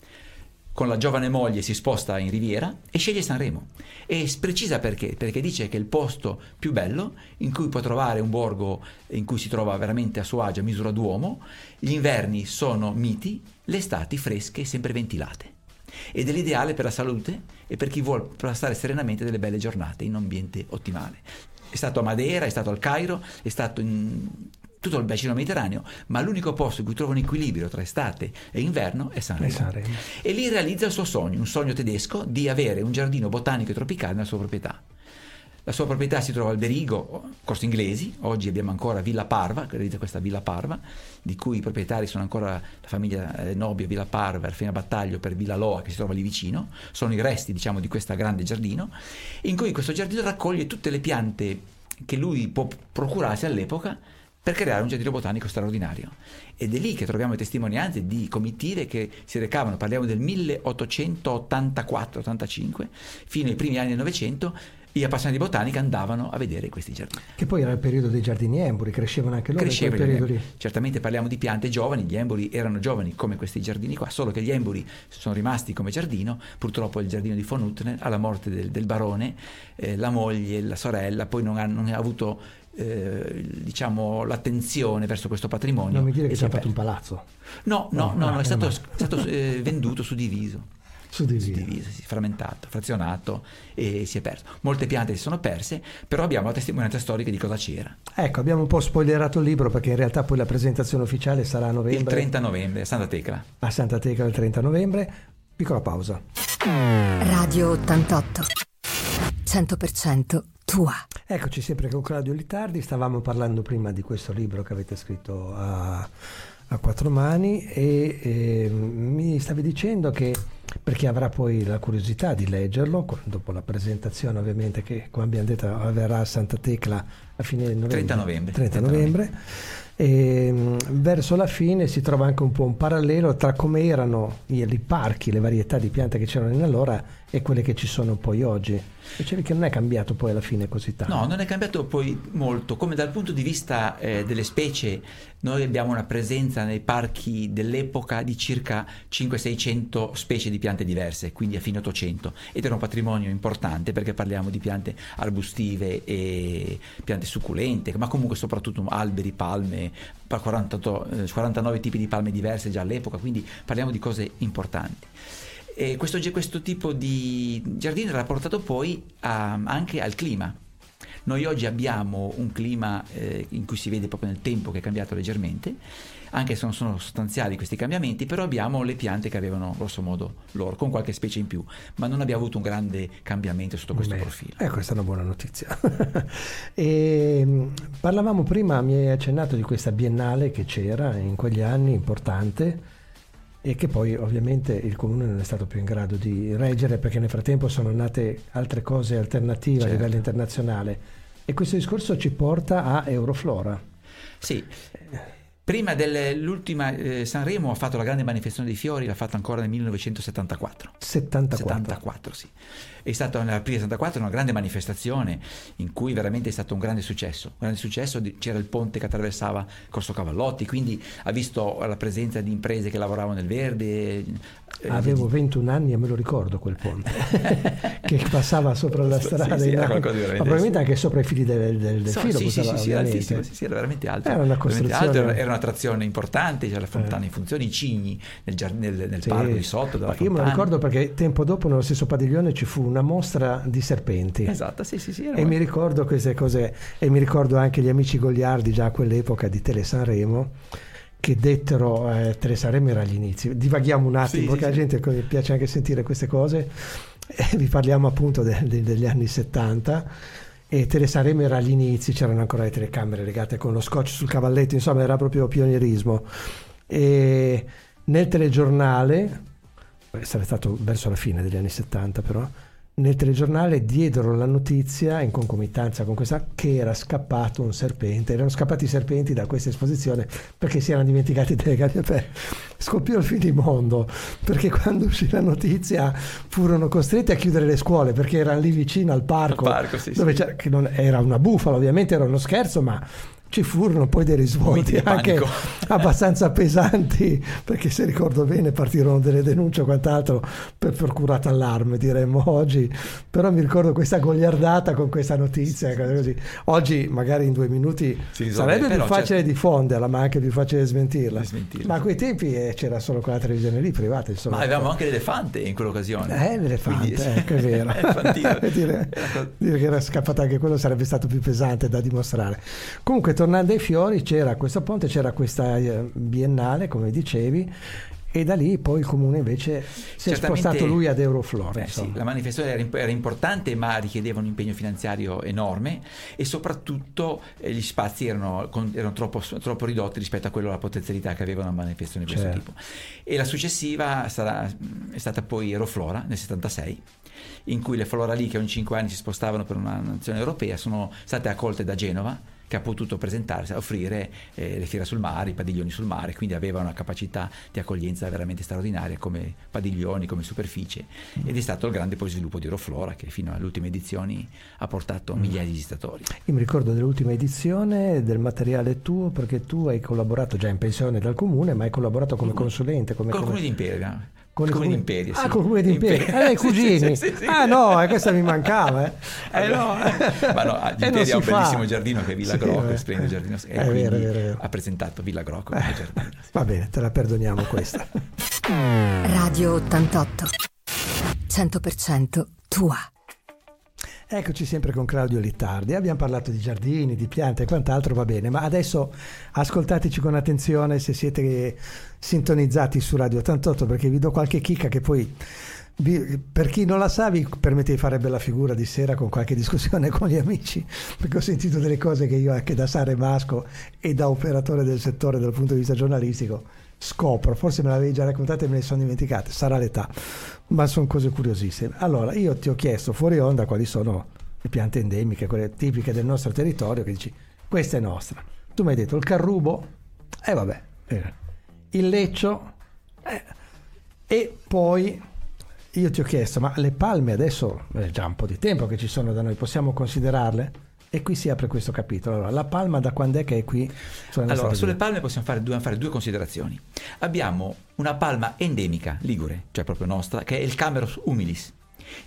con la giovane moglie si sposta in Riviera e sceglie Sanremo. E precisa perché? Perché dice che è il posto più bello in cui può trovare un borgo in cui si trova veramente a suo agio, a misura d'uomo, gli inverni sono miti, le estati fresche e sempre ventilate. Ed è l'ideale per la salute e per chi vuole passare serenamente delle belle giornate in un ambiente ottimale. È stato a Madeira, è stato al Cairo, è stato in tutto il bacino mediterraneo, ma l'unico posto in cui trova un equilibrio tra estate e inverno è Sanremo. Sanremo. E lì realizza il suo sogno, un sogno tedesco di avere un giardino botanico e tropicale nella sua proprietà. La sua proprietà si trova al Berigo, Corso Inglesi, oggi abbiamo ancora Villa Parva, realizza questa Villa Parva, di cui i proprietari sono ancora la famiglia eh, Nobio, Villa Parva, Erfina Battaglio per Villa Loa che si trova lì vicino, sono i resti diciamo di questo grande giardino, in cui questo giardino raccoglie tutte le piante che lui può procurarsi all'epoca per creare un giardino botanico straordinario. Ed è lì che troviamo le testimonianze di comitive che si recavano, parliamo del 1884-85, fino ai primi anni del Novecento, gli appassionati di botanica andavano a vedere questi giardini. Che poi era il periodo dei giardini emboli, crescevano anche loro crescevano in quel Certamente parliamo di piante giovani, gli emboli erano giovani come questi giardini qua, solo che gli emboli sono rimasti come giardino, purtroppo il giardino di von Utner, alla morte del, del barone, eh, la moglie, la sorella, poi non ha, non ha avuto eh, diciamo, l'attenzione verso questo patrimonio. Non mi dire che si è fatto un palazzo. No, no, no, no, no è stato, stato eh, venduto, suddiviso. Suddiviso. Suddiviso, sì, frammentato, frazionato e si è perso. Molte piante si sono perse, però abbiamo la testimonianza storica di cosa c'era. Ecco, abbiamo un po' spoilerato il libro perché in realtà poi la presentazione ufficiale sarà a novembre. Il 30 novembre, a Santa Tecla. A Santa Tecla il 30 novembre. Piccola pausa. Radio 88. 100% tua. Eccoci sempre con Claudio Litardi, stavamo parlando prima di questo libro che avete scritto a, a quattro mani e eh, mi stavi dicendo che per chi avrà poi la curiosità di leggerlo, dopo la presentazione ovviamente che come abbiamo detto avverrà a Santa Tecla a fine novembre. 30 novembre. 30 novembre. E, mm, verso la fine si trova anche un po' un parallelo tra come erano i, i parchi, le varietà di piante che c'erano in allora e quelle che ci sono poi oggi. Dicevi che non è cambiato poi alla fine così tanto. No, non è cambiato poi molto. Come dal punto di vista eh, delle specie, noi abbiamo una presenza nei parchi dell'epoca di circa 500-600 specie di piante diverse, quindi a fine 800. Ed era un patrimonio importante perché parliamo di piante arbustive e piante succulente, ma comunque soprattutto alberi, palme, 48, 49 eh, tipi di palme diverse già all'epoca, quindi parliamo di cose importanti. E questo, questo tipo di giardino era portato poi a, anche al clima. Noi oggi abbiamo un clima eh, in cui si vede proprio nel tempo che è cambiato leggermente, anche se non sono sostanziali questi cambiamenti, però abbiamo le piante che avevano grosso modo loro, con qualche specie in più, ma non abbiamo avuto un grande cambiamento sotto questo Beh, profilo. Eh, questa è una buona notizia. e, mm, parlavamo prima, mi hai accennato di questa biennale che c'era in quegli anni, importante e che poi ovviamente il comune non è stato più in grado di reggere perché nel frattempo sono nate altre cose alternative certo. a livello internazionale e questo discorso ci porta a Euroflora. Sì. Prima dell'ultima eh, Sanremo ha fatto la grande manifestazione dei fiori, l'ha fatta ancora nel 1974. 74. 74, sì è stata nell'aprile 74 una grande manifestazione in cui veramente è stato un grande successo. Un grande successo, c'era il ponte che attraversava Corso Cavallotti, quindi ha visto la presenza di imprese che lavoravano nel verde. Eh, Avevo 21 anni e me lo ricordo quel ponte che passava sopra la strada. Sì, sì, ma probabilmente anche sopra i fili del, del, del so, filo. Sì, sì, sì, sì, altissimo, sì, sì, era veramente alto. Era una costruzione. Alto, era, era, un'attrazione importante, c'era la fontana eh. in funzione, i cigni nel, nel, nel parco di sotto. io me lo ricordo perché tempo dopo nello stesso padiglione ci fu una mostra di serpenti. Esatto, sì, sì, sì. E mi ricordo queste cose, e mi ricordo anche gli amici Gogliardi già a quell'epoca di Tele Sanremo che dettero eh, Tele Sanremo era agli inizi. Divaghiamo un attimo, sì, perché sì, la gente sì. piace anche sentire queste cose. E vi parliamo appunto de, de, degli anni 70 e Tele Sanremo era agli inizi, c'erano ancora le telecamere legate con lo scotch sul cavalletto, insomma era proprio pionierismo. E nel telegiornale, sarebbe stato verso la fine degli anni 70 però, nel telegiornale diedero la notizia in concomitanza con questa che era scappato un serpente, erano scappati i serpenti da questa esposizione perché si erano dimenticati delle gabbie Scoppiò il finimondo perché quando uscì la notizia furono costretti a chiudere le scuole perché erano lì vicino al parco, al parco sì, dove sì. era una bufala, ovviamente era uno scherzo, ma ci furono poi dei risvolti anche abbastanza pesanti, perché se ricordo bene partirono delle denunce o quant'altro per procurato allarme, diremmo oggi, però mi ricordo questa gogliardata con questa notizia, così. oggi magari in due minuti sarebbe più facile certo. diffonderla, ma anche più facile smentirla, smentirla. ma a quei tempi eh, c'era solo quella televisione lì privata. Insomma. Ma avevamo anche l'elefante in quell'occasione. Eh, l'elefante, Quindi, ecco è vero. dire, dire che era scappata anche quello sarebbe stato più pesante da dimostrare. Comunque tornando ai fiori c'era questo ponte, c'era questa eh, biennale, come dicevi, e da lì poi il comune invece si è spostato lui ad Euroflora. Eh, sì, la manifestazione era, era, importante ma richiedeva un impegno finanziario enorme e soprattutto eh, gli spazi erano, erano troppo, troppo, ridotti rispetto a quello alla potenzialità che aveva una manifestazione di questo certo. tipo. E la successiva sarà, è stata poi Euroflora nel 76 in cui le Flora lì che ogni 5 anni si spostavano per una nazione europea sono state accolte da Genova che ha potuto presentarsi, offrire eh, le fiere sul mare, i padiglioni sul mare, quindi aveva una capacità di accoglienza veramente straordinaria come padiglioni, come superficie mm. ed è stato il grande poi sviluppo di Euroflora che fino alle ultime edizioni ha portato mm. migliaia di visitatori. Io mi ricordo dell'ultima edizione del materiale tuo perché tu hai collaborato già in pensione dal comune ma hai collaborato come consulente. Come Con il comune di Imperia con il comune d'Imperia. Ah, con il comune d'Imperia. Imperia. Eh, i cugini. sì, sì, ah, no, eh, questa mi mancava. Eh. Eh, no. Ma no, a Imperia ha un bellissimo giardino che è Villa Grocco, splendido giardino. E è vero, è vero, ha presentato Villa Grocco eh, Va bene, te la perdoniamo questa. Radio 88. 100% tua. Eccoci sempre con Claudio Littardi. Abbiamo parlato di giardini, di piante e quant'altro, va bene, ma adesso ascoltateci con attenzione se siete sintonizzati su Radio 88 perché vi do qualche chicca che poi vi, per chi non la sa vi permette di fare bella figura di sera con qualche discussione con gli amici perché ho sentito delle cose che io anche da Sare Masco e da operatore del settore dal punto di vista giornalistico scopro, forse me l'avevi già raccontata e me ne sono dimenticate, sarà l'età, ma sono cose curiosissime. Allora, io ti ho chiesto fuori onda quali sono le piante endemiche, quelle tipiche del nostro territorio, che dici, questa è nostra. Tu mi hai detto il carrubo, e eh, vabbè, eh, il leccio, eh, e poi io ti ho chiesto, ma le palme adesso è già un po' di tempo che ci sono da noi, possiamo considerarle? E qui si apre questo capitolo. Allora, la palma da quando è che è qui? Allora, sulle palme possiamo fare, dobbiamo fare due considerazioni. Abbiamo una palma endemica, ligure, cioè proprio nostra, che è il Camerus humilis,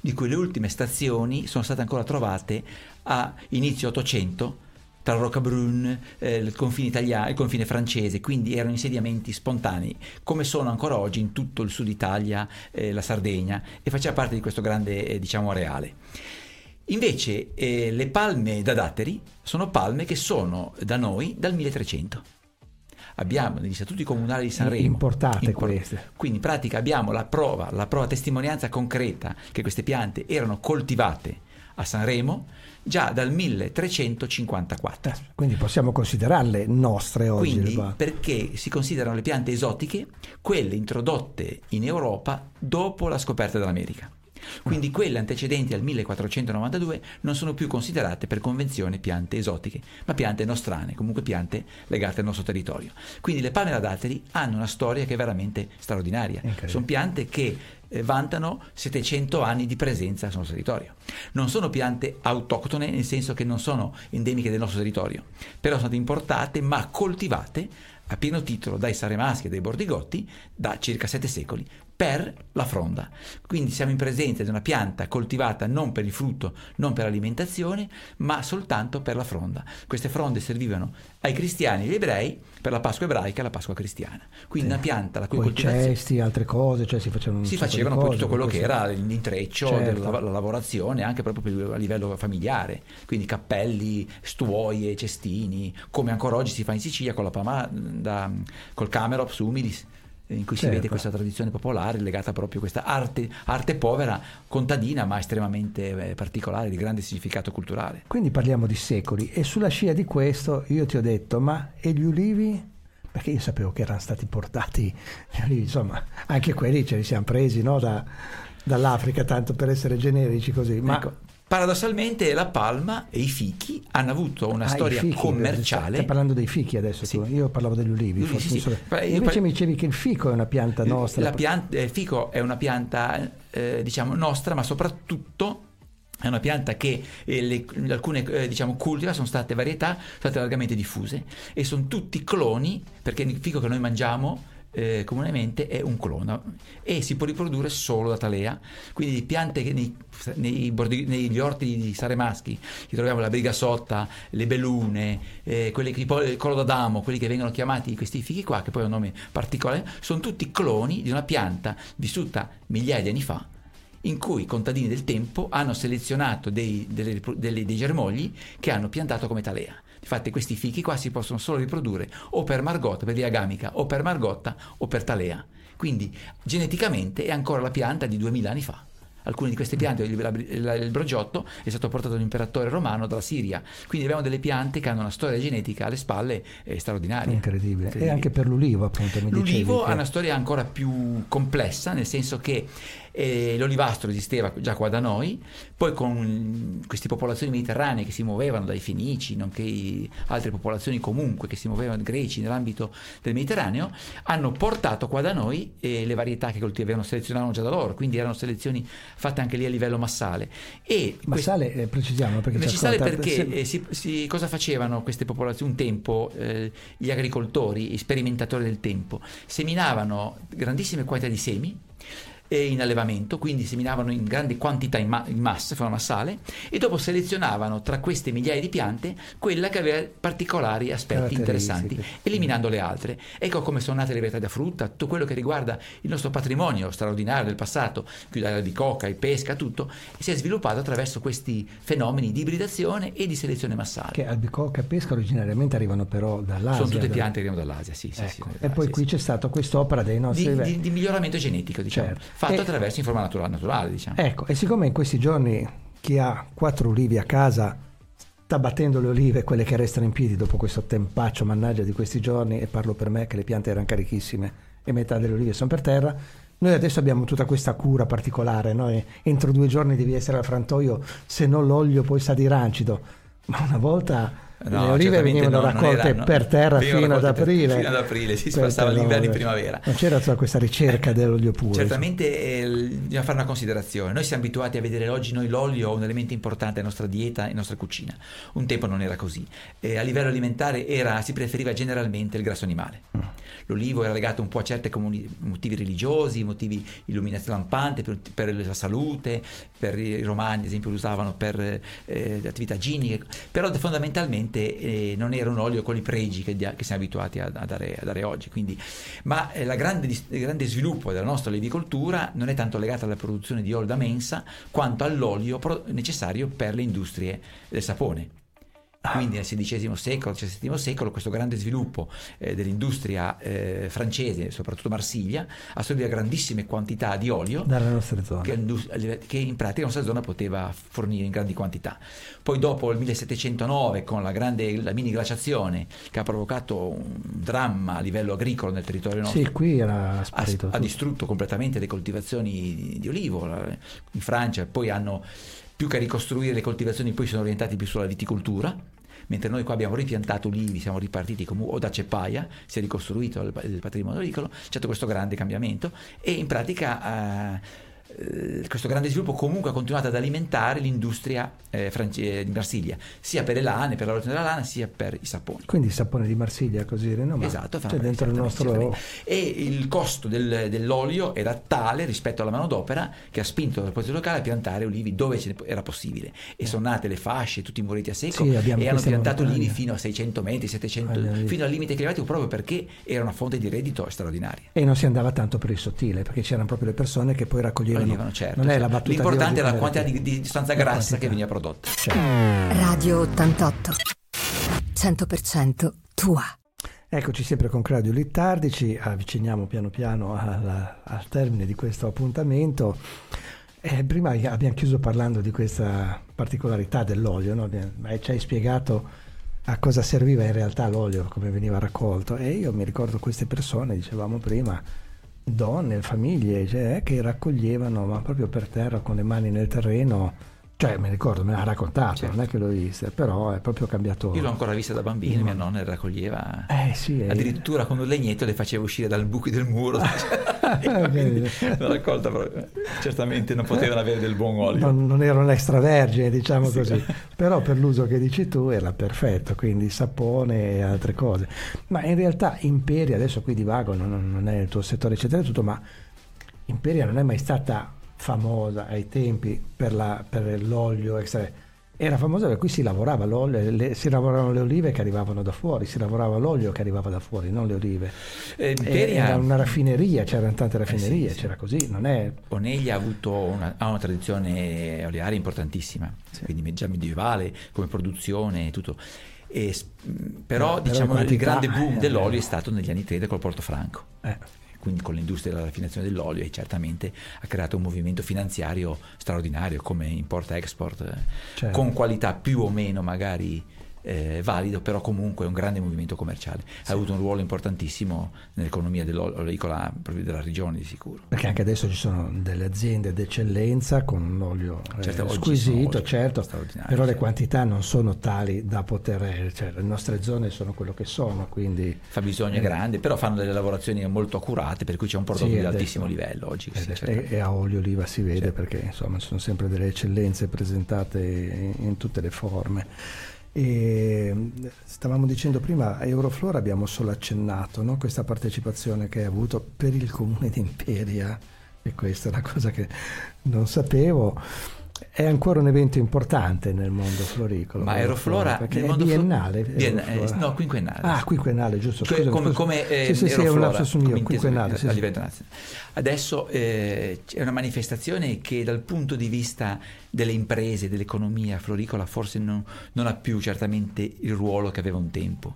di cui le ultime stazioni sono state ancora trovate a inizio 800 tra Roccabrun, eh, il confine italiano, il confine francese, quindi erano insediamenti spontanei, come sono ancora oggi in tutto il sud Italia, eh, la Sardegna, e faceva parte di questo grande eh, diciamo, areale. Invece eh, le palme da datteri sono palme che sono da noi dal 1300. Abbiamo negli statuti comunali di Sanremo importate import- queste. Quindi in pratica abbiamo la prova, la prova testimonianza concreta che queste piante erano coltivate a Sanremo già dal 1354. Eh, quindi possiamo considerarle nostre oggi. Quindi, perché si considerano le piante esotiche quelle introdotte in Europa dopo la scoperta dell'America. Quindi quelle antecedenti al 1492 non sono più considerate per convenzione piante esotiche, ma piante nostrane, comunque piante legate al nostro territorio. Quindi le palme da datteri hanno una storia che è veramente straordinaria. Sono piante che eh, vantano 700 anni di presenza sul nostro territorio. Non sono piante autoctone, nel senso che non sono endemiche del nostro territorio, però sono state importate ma coltivate a pieno titolo dai Saremaschi e dai Bordigotti da circa sette secoli per la fronda. Quindi siamo in presenza di una pianta coltivata non per il frutto, non per l'alimentazione, ma soltanto per la fronda. Queste fronde servivano ai cristiani e agli ebrei per la Pasqua ebraica e la Pasqua cristiana. Quindi sì. una pianta la cui Poi coltivazione... cesti, altre cose, cioè si facevano Si facevano poi tutto quello che era l'intreccio certo. della la lavorazione, anche proprio a livello familiare. Quindi cappelli, stuoie, cestini, come ancora oggi si fa in Sicilia con la pama da, col camerops humilis in cui certo. si vede certo. questa tradizione popolare legata proprio a questa arte, arte povera, contadina, ma estremamente eh, particolare, di grande significato culturale. Quindi parliamo di secoli e sulla scia di questo io ti ho detto, ma e gli ulivi? Perché io sapevo che erano stati portati, insomma, anche quelli ce li siamo presi no? da, dall'Africa, tanto per essere generici così. Ma ecco, Paradossalmente la palma e i fichi hanno avuto una ah, storia fichi, commerciale. Stai parlando dei fichi adesso sì. Io parlavo degli ulivi. Sì, sì. So. Invece par- mi dicevi che il fico è una pianta nostra. La pianta, il fico è una pianta eh, diciamo nostra, ma soprattutto è una pianta che eh, le, alcune eh, diciamo, cultiva, sono state varietà, sono state largamente diffuse e sono tutti cloni, perché il fico che noi mangiamo eh, comunemente è un clone e si può riprodurre solo da talea. Quindi piante che nei, nei bordi, negli orti di Sare Maschi che troviamo la brigasotta, le bellune, eh, quelli che, il colo d'Adamo, quelli che vengono chiamati questi fichi qua, che poi è un nome particolare, sono tutti cloni di una pianta vissuta migliaia di anni fa in cui i contadini del tempo hanno selezionato dei, delle, delle, dei germogli che hanno piantato come talea. Infatti questi fichi qua si possono solo riprodurre o per Margotta, per via gamica, o per Margotta o per Talea. Quindi geneticamente è ancora la pianta di 2000 anni fa. Alcune di queste piante, il, brogiotto è stato portato da un imperatore romano dalla Siria. Quindi abbiamo delle piante che hanno una storia genetica alle spalle eh, straordinaria. Incredibile. Incredibile. E anche per l'ulivo, appunto. Mi l'ulivo ha una storia ancora più complessa, nel senso che e l'olivastro esisteva già qua da noi, poi con queste popolazioni mediterranee che si muovevano dai Fenici, nonché altre popolazioni comunque che si muovevano greci nell'ambito del Mediterraneo, hanno portato qua da noi eh, le varietà che coltivavano, selezionavano già da loro, quindi erano selezioni fatte anche lì a livello massale. E massale, quest- eh, precisiamo perché precisare perché se... eh, si, si, cosa facevano queste popolazioni un tempo, eh, gli agricoltori, gli sperimentatori del tempo, seminavano grandissime quantità di semi, in allevamento, quindi seminavano in grandi quantità in, ma- in massa, forma massale, e dopo selezionavano tra queste migliaia di piante quella che aveva particolari aspetti interessanti, eliminando le altre. Ecco come sono nate le varietà da frutta, tutto quello che riguarda il nostro patrimonio straordinario del passato, chiudere di coca, e pesca, tutto, si è sviluppato attraverso questi fenomeni di ibridazione e di selezione massale. Che albicocca e pesca originariamente arrivano però dall'Asia. Sono tutte piante che arrivano dall'Asia, sì. Ecco. sì, sì e poi sì, qui c'è stata quest'opera dei nostri... Di, di, di miglioramento genetico, diciamo. Certo fatto e, attraverso in forma naturale, naturale diciamo. Ecco, e siccome in questi giorni chi ha quattro ulivi a casa sta battendo le olive, quelle che restano in piedi dopo questo tempaccio mannaggia di questi giorni, e parlo per me che le piante erano carichissime e metà delle olive sono per terra. Noi adesso abbiamo tutta questa cura particolare, no? entro due giorni devi essere al frantoio, se no l'olio poi sa di rancido. Ma una volta No, le olive venivano no, raccolte era, per terra fino ad aprile. fino ad aprile, si passava l'inverno in primavera. Non c'era tutta questa ricerca dell'olio puro. Certamente eh, bisogna fare una considerazione. Noi siamo abituati a vedere oggi noi l'olio un elemento importante nella nostra dieta e nostra cucina. Un tempo non era così. Eh, a livello alimentare era, si preferiva generalmente il grasso animale. Mm. L'olivo era legato un po' a certi motivi religiosi, motivi illuminazione lampante, per, per, la salute, per i romani ad esempio lo usavano per eh, attività giniche, però fondamentalmente eh, non era un olio con i pregi che, che siamo abituati a, a, dare, a, dare, oggi. Quindi, ma eh, grande, il grande sviluppo della nostra olivicoltura non è tanto legato alla produzione di olio da mensa quanto all'olio pro- necessario per le industrie del sapone. Quindi nel XVI secolo, XVII secolo, questo grande sviluppo eh, dell'industria eh, francese, soprattutto Marsiglia, assorbiva grandissime quantità di olio. Che, che, in pratica la nostra zona poteva fornire in grandi quantità. Poi dopo il 1709, con la, grande, la mini glaciazione che ha provocato un dramma a livello agricolo nel territorio nostro, sì, qui era ha, ha distrutto completamente le coltivazioni di, di olivo in Francia, poi hanno più che ricostruire le coltivazioni poi sono orientati più sulla viticoltura mentre noi qua abbiamo ripiantato ulivi, siamo ripartiti come, o da ceppaia, si è ricostruito il, il patrimonio agricolo, c'è stato questo grande cambiamento e in pratica... Eh, questo grande sviluppo comunque ha continuato ad alimentare l'industria eh, france- di Marsiglia, sia per le lane, per la lavorazione della lana, sia per i saponi. Quindi il sapone di Marsiglia così rinomato. Esatto, cioè dentro il nostro... E il costo del, dell'olio era tale rispetto alla manodopera che ha spinto la popolazione locale a piantare olivi dove era possibile. E sono nate le fasce, tutti i mureti a secco, sì, e hanno piantato olivi fino a 600 metri, 700, ah, fino al limite climatico, proprio perché era una fonte di reddito straordinaria. E non si andava tanto per il sottile, perché c'erano proprio le persone che poi raccoglievano. Certo, non è la battuta L'importante è la quantità di, di sostanza grassa quantità. che veniva prodotta. Certo. Radio 88 100% tua. Eccoci sempre con Claudio Littardi, ci avviciniamo piano piano alla, al termine di questo appuntamento. Eh, prima abbiamo chiuso parlando di questa particolarità dell'olio, no? ci hai spiegato a cosa serviva in realtà l'olio, come veniva raccolto e io mi ricordo queste persone, dicevamo prima, donne, famiglie cioè, che raccoglievano ma proprio per terra con le mani nel terreno cioè, mi ricordo, me l'ha raccontato, certo. non è che l'ho vista, però è proprio cambiato. Io l'ho ancora vista da bambino, mia nonna le raccoglieva. Eh sì. Eh. Addirittura con un legnetto le faceva uscire dal buco del muro. l'ho raccolta proprio. Certamente non potevano avere del buon olio. Non, non erano extravergine, diciamo sì, così. Però per l'uso che dici tu era perfetto, quindi sapone e altre cose. Ma in realtà Imperia, adesso qui divago, non, non è il tuo settore eccetera tutto, ma Imperia non è mai stata famosa ai tempi per, la, per l'olio extra. Era famosa perché qui si lavorava l'olio, le, si lavoravano le olive che arrivavano da fuori, si lavorava l'olio che arrivava da fuori, non le olive. Eh, era una raffineria, c'erano tante raffinerie, eh sì, c'era così, non è... Oneglia ha avuto una, ha una tradizione olearia importantissima, sì. quindi già medievale come produzione e tutto. E, però, però diciamo il grande boom eh, dell'olio è stato negli anni 30 col Porto Franco. Eh quindi con l'industria della raffinazione dell'olio e certamente ha creato un movimento finanziario straordinario come import-export, certo. con qualità più o meno magari eh, valido, però comunque è un grande movimento commerciale. Sì. Ha avuto un ruolo importantissimo nell'economia dell'olicola proprio della regione di sicuro. Perché anche adesso ci sono delle aziende d'eccellenza con un olio eh, certo, squisito, certo, però le quantità non sono tali da poter, eh, cioè, le nostre zone sono quello che sono, quindi... Fa bisogno eh, grande, però fanno delle lavorazioni molto accurate, per cui c'è un prodotto sì, di altissimo livello oggi. e, e, a olio oliva si vede certo. perché insomma sono sempre delle eccellenze presentate in, in tutte le forme. E stavamo dicendo prima, a Euroflora abbiamo solo accennato no? questa partecipazione che hai avuto per il comune di Imperia, e questa è una cosa che non sapevo è ancora un evento importante nel mondo floricolo. Ma Aeroflora perché è biennale, Flo- biennale eh, no, quinquennale. Ah, quinquennale, giusto. Scusa, come, come eh, sì, sì, sì, è un lapsus mio, quinquennale. Sì, nazionale. Adesso eh, è una manifestazione che dal punto di vista delle imprese, dell'economia floricola, forse non, non ha più certamente il ruolo che aveva un tempo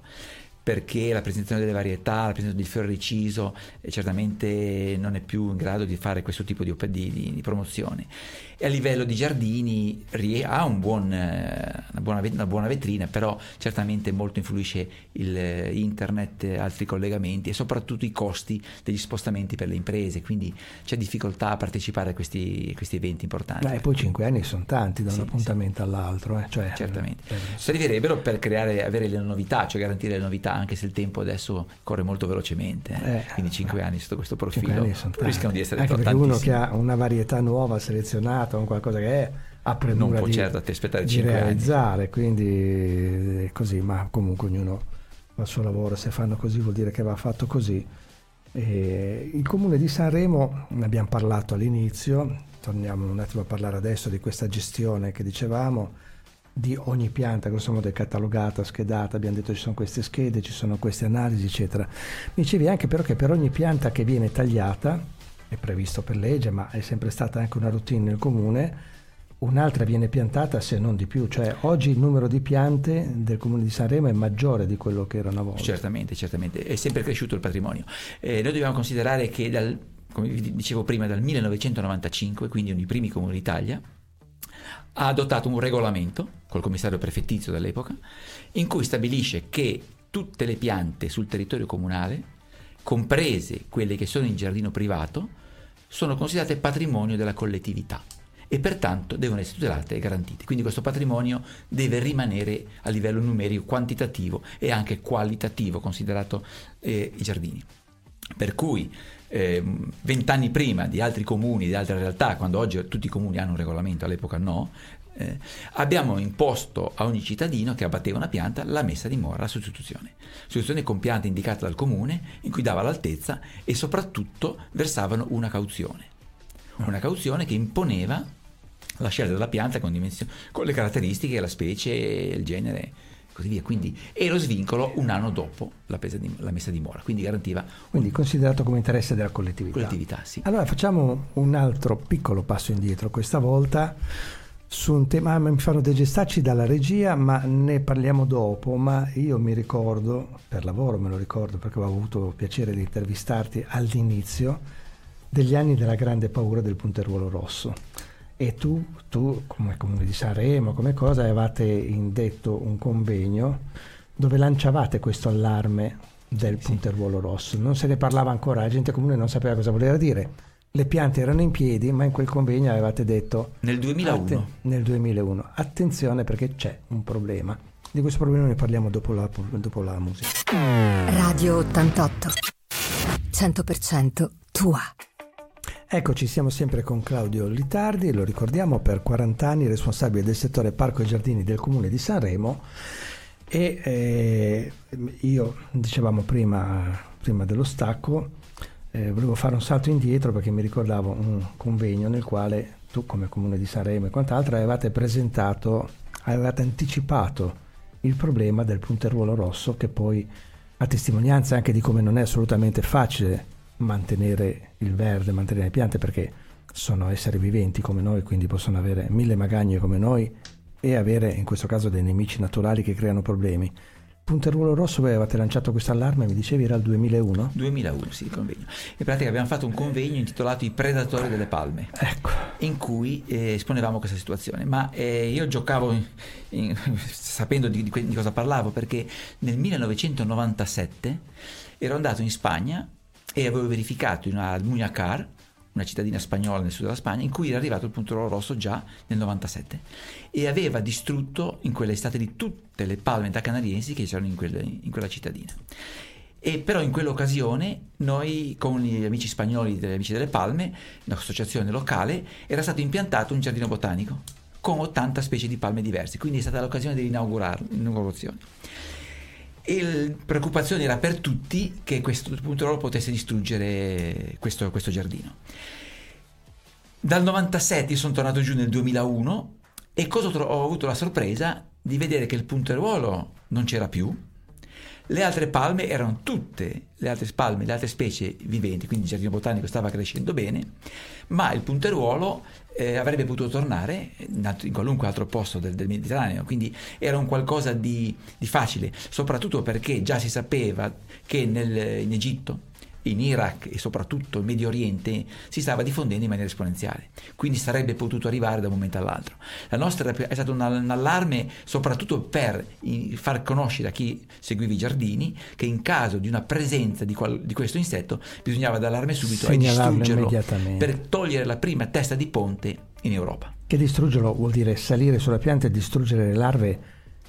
perché la presentazione delle varietà, la presentazione del fiore reciso eh, certamente non è più in grado di fare questo tipo di, di, di, di promozione. E a livello di giardini ha un buon, eh, una, buona, una, buona, vetrina, però certamente molto influisce il eh, internet, altri collegamenti e soprattutto i costi degli spostamenti per le imprese, quindi c'è difficoltà a partecipare a questi, questi eventi importanti. e poi cinque anni sono tanti da un sì, appuntamento sì. all'altro. Eh? Cioè, certamente. Per... Servirebbero per creare, avere le novità, cioè garantire le novità anche se il tempo adesso corre molto velocemente, eh? Eh, quindi 5 anni sotto questo profilo rischiano di essere anche perché uno che ha una varietà nuova selezionata, un qualcosa che è ha premura non può di, certo aspettare di realizzare, anni. quindi è così, ma comunque ognuno fa il suo lavoro, se fanno così vuol dire che va fatto così. E il comune di Sanremo, ne abbiamo parlato all'inizio, torniamo un attimo a parlare adesso di questa gestione che dicevamo, di ogni pianta, grosso modo è catalogata, schedata, abbiamo detto ci sono queste schede, ci sono queste analisi, eccetera. Mi dicevi anche però che per ogni pianta che viene tagliata, è previsto per legge, ma è sempre stata anche una routine nel comune, un'altra viene piantata se non di più, cioè oggi il numero di piante del comune di Sanremo è maggiore di quello che era una volta. Certamente, certamente, è sempre cresciuto il patrimonio. Eh, noi dobbiamo considerare che dal, come vi dicevo prima, dal 1995, quindi uno dei primi comuni d'Italia, ha adottato un regolamento col commissario prefettizio dell'epoca in cui stabilisce che tutte le piante sul territorio comunale, comprese quelle che sono in giardino privato, sono considerate patrimonio della collettività e pertanto devono essere tutelate e garantite. Quindi questo patrimonio deve rimanere a livello numerico, quantitativo e anche qualitativo, considerato eh, i giardini. Per cui Ehm, vent'anni prima di altri comuni, di altre realtà, quando oggi tutti i comuni hanno un regolamento, all'epoca no, eh, abbiamo imposto a ogni cittadino che abbatteva una pianta la messa di mora, la sostituzione. Sostituzione con pianta indicata dal comune, in cui dava l'altezza e soprattutto versavano una cauzione. Una cauzione che imponeva la scelta della pianta con, con le caratteristiche, la specie, il genere così via. Quindi, e lo svincolo un anno dopo la, di, la messa di mora, quindi garantiva. Quindi considerato come interesse della collettività. Collettività, sì. Allora facciamo un altro piccolo passo indietro, questa volta su un tema, ah, mi fanno dei gestacci dalla regia, ma ne parliamo dopo, ma io mi ricordo, per lavoro me lo ricordo perché avevo avuto piacere di intervistarti all'inizio, degli anni della grande paura del punteruolo rosso e tu, tu come comune di Sanremo, come cosa, avevate indetto un convegno dove lanciavate questo allarme del punteruolo rosso. Non se ne parlava ancora, la gente comune non sapeva cosa voleva dire. Le piante erano in piedi, ma in quel convegno avevate detto... Nel 2001. Atten- nel 2001. Attenzione perché c'è un problema. Di questo problema ne parliamo dopo la, dopo la musica. Radio 88. 100% tua. Eccoci, siamo sempre con Claudio Litardi, lo ricordiamo, per 40 anni responsabile del settore Parco e Giardini del Comune di Sanremo e eh, io, dicevamo prima, prima dello stacco, eh, volevo fare un salto indietro perché mi ricordavo un convegno nel quale tu come Comune di Sanremo e quant'altro avevate presentato, avevate anticipato il problema del punteruolo rosso che poi a testimonianza anche di come non è assolutamente facile mantenere il verde, mantenere le piante perché sono esseri viventi come noi, quindi possono avere mille magagne come noi e avere in questo caso dei nemici naturali che creano problemi. Punteruolo Rosso, voi avevate lanciato questo allarme, mi dicevi era il 2001? 2001, sì, il convegno. In pratica abbiamo fatto un convegno intitolato I predatori delle palme, ecco. in cui eh, esponevamo questa situazione. Ma eh, io giocavo in, in, sapendo di, di, di cosa parlavo perché nel 1997 ero andato in Spagna e avevo verificato in una Muñacar, una cittadina spagnola nel sud della Spagna, in cui era arrivato il punto rosso già nel 97 e aveva distrutto in quell'estate di tutte le palme da canariensi che c'erano in, quelle, in quella cittadina. E però in quell'occasione noi con gli amici spagnoli degli Amici delle Palme, l'associazione locale, era stato impiantato un giardino botanico con 80 specie di palme diverse, quindi è stata l'occasione dell'inaugurazione e la preoccupazione era per tutti che questo punto potesse distruggere questo, questo giardino. Dal 97 sono tornato giù nel 2001 e cosa ho avuto la sorpresa di vedere che il punteruolo non c'era più, Le altre palme erano tutte le altre palme, le altre specie viventi, quindi il giardino botanico stava crescendo bene, ma il punteruolo eh, avrebbe potuto tornare in, qualunque altro posto del, del, Mediterraneo, quindi era un qualcosa di, di, facile, soprattutto perché già si sapeva che nel, in Egitto in Iraq e soprattutto in Medio Oriente si stava diffondendo in maniera esponenziale, quindi sarebbe potuto arrivare da un momento all'altro. La nostra è stato un, allarme soprattutto per far conoscere a chi seguiva i giardini che in caso di una presenza di, qual, di questo insetto bisognava dare allarme subito e distruggerlo per togliere la prima testa di ponte in Europa. Che distruggerlo vuol dire salire sulla pianta e distruggere le larve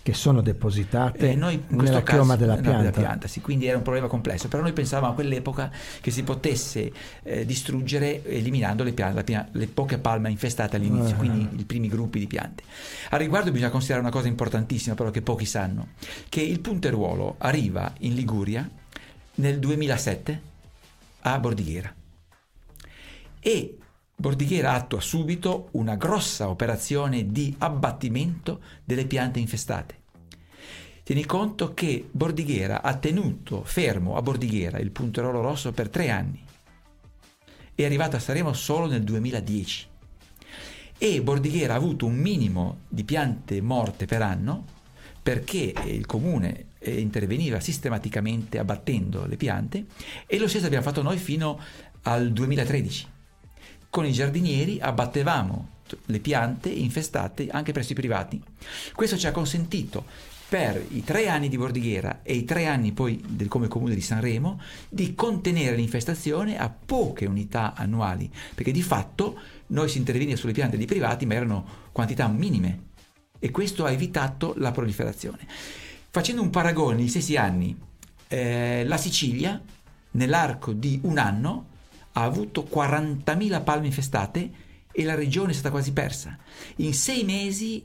che sono depositate eh, noi nella chioma della pianta. Della pianta sì, quindi era un problema complesso, però noi pensavamo a quell'epoca che si potesse eh, distruggere eliminando le, piante, pianta, le, poche palme infestate all'inizio, uh-huh. quindi i primi gruppi di piante. A riguardo bisogna considerare una cosa importantissima, però che pochi sanno, che il punteruolo arriva in Liguria nel 2007 a Bordighera e Bordighera attua subito una grossa operazione di abbattimento delle piante infestate. Tieni conto che Bordighera ha tenuto fermo a Bordighera il punterolo rosso per tre anni. È arrivato a Sanremo solo nel 2010. E Bordighera ha avuto un minimo di piante morte per anno perché il comune eh, interveniva sistematicamente abbattendo le piante e lo stesso abbiamo fatto noi fino al 2013. Con i giardinieri abbattevamo le piante infestate anche presso i privati. Questo ci ha consentito per i tre anni di Bordighera e i tre anni poi del come comune di Sanremo di contenere l'infestazione a poche unità annuali, perché di fatto noi si interveniva sulle piante di privati ma erano quantità minime e questo ha evitato la proliferazione. Facendo un paragone negli stessi anni, eh, la Sicilia nell'arco di un anno ha avuto 40.000 palme infestate e la regione è stata quasi persa. In sei mesi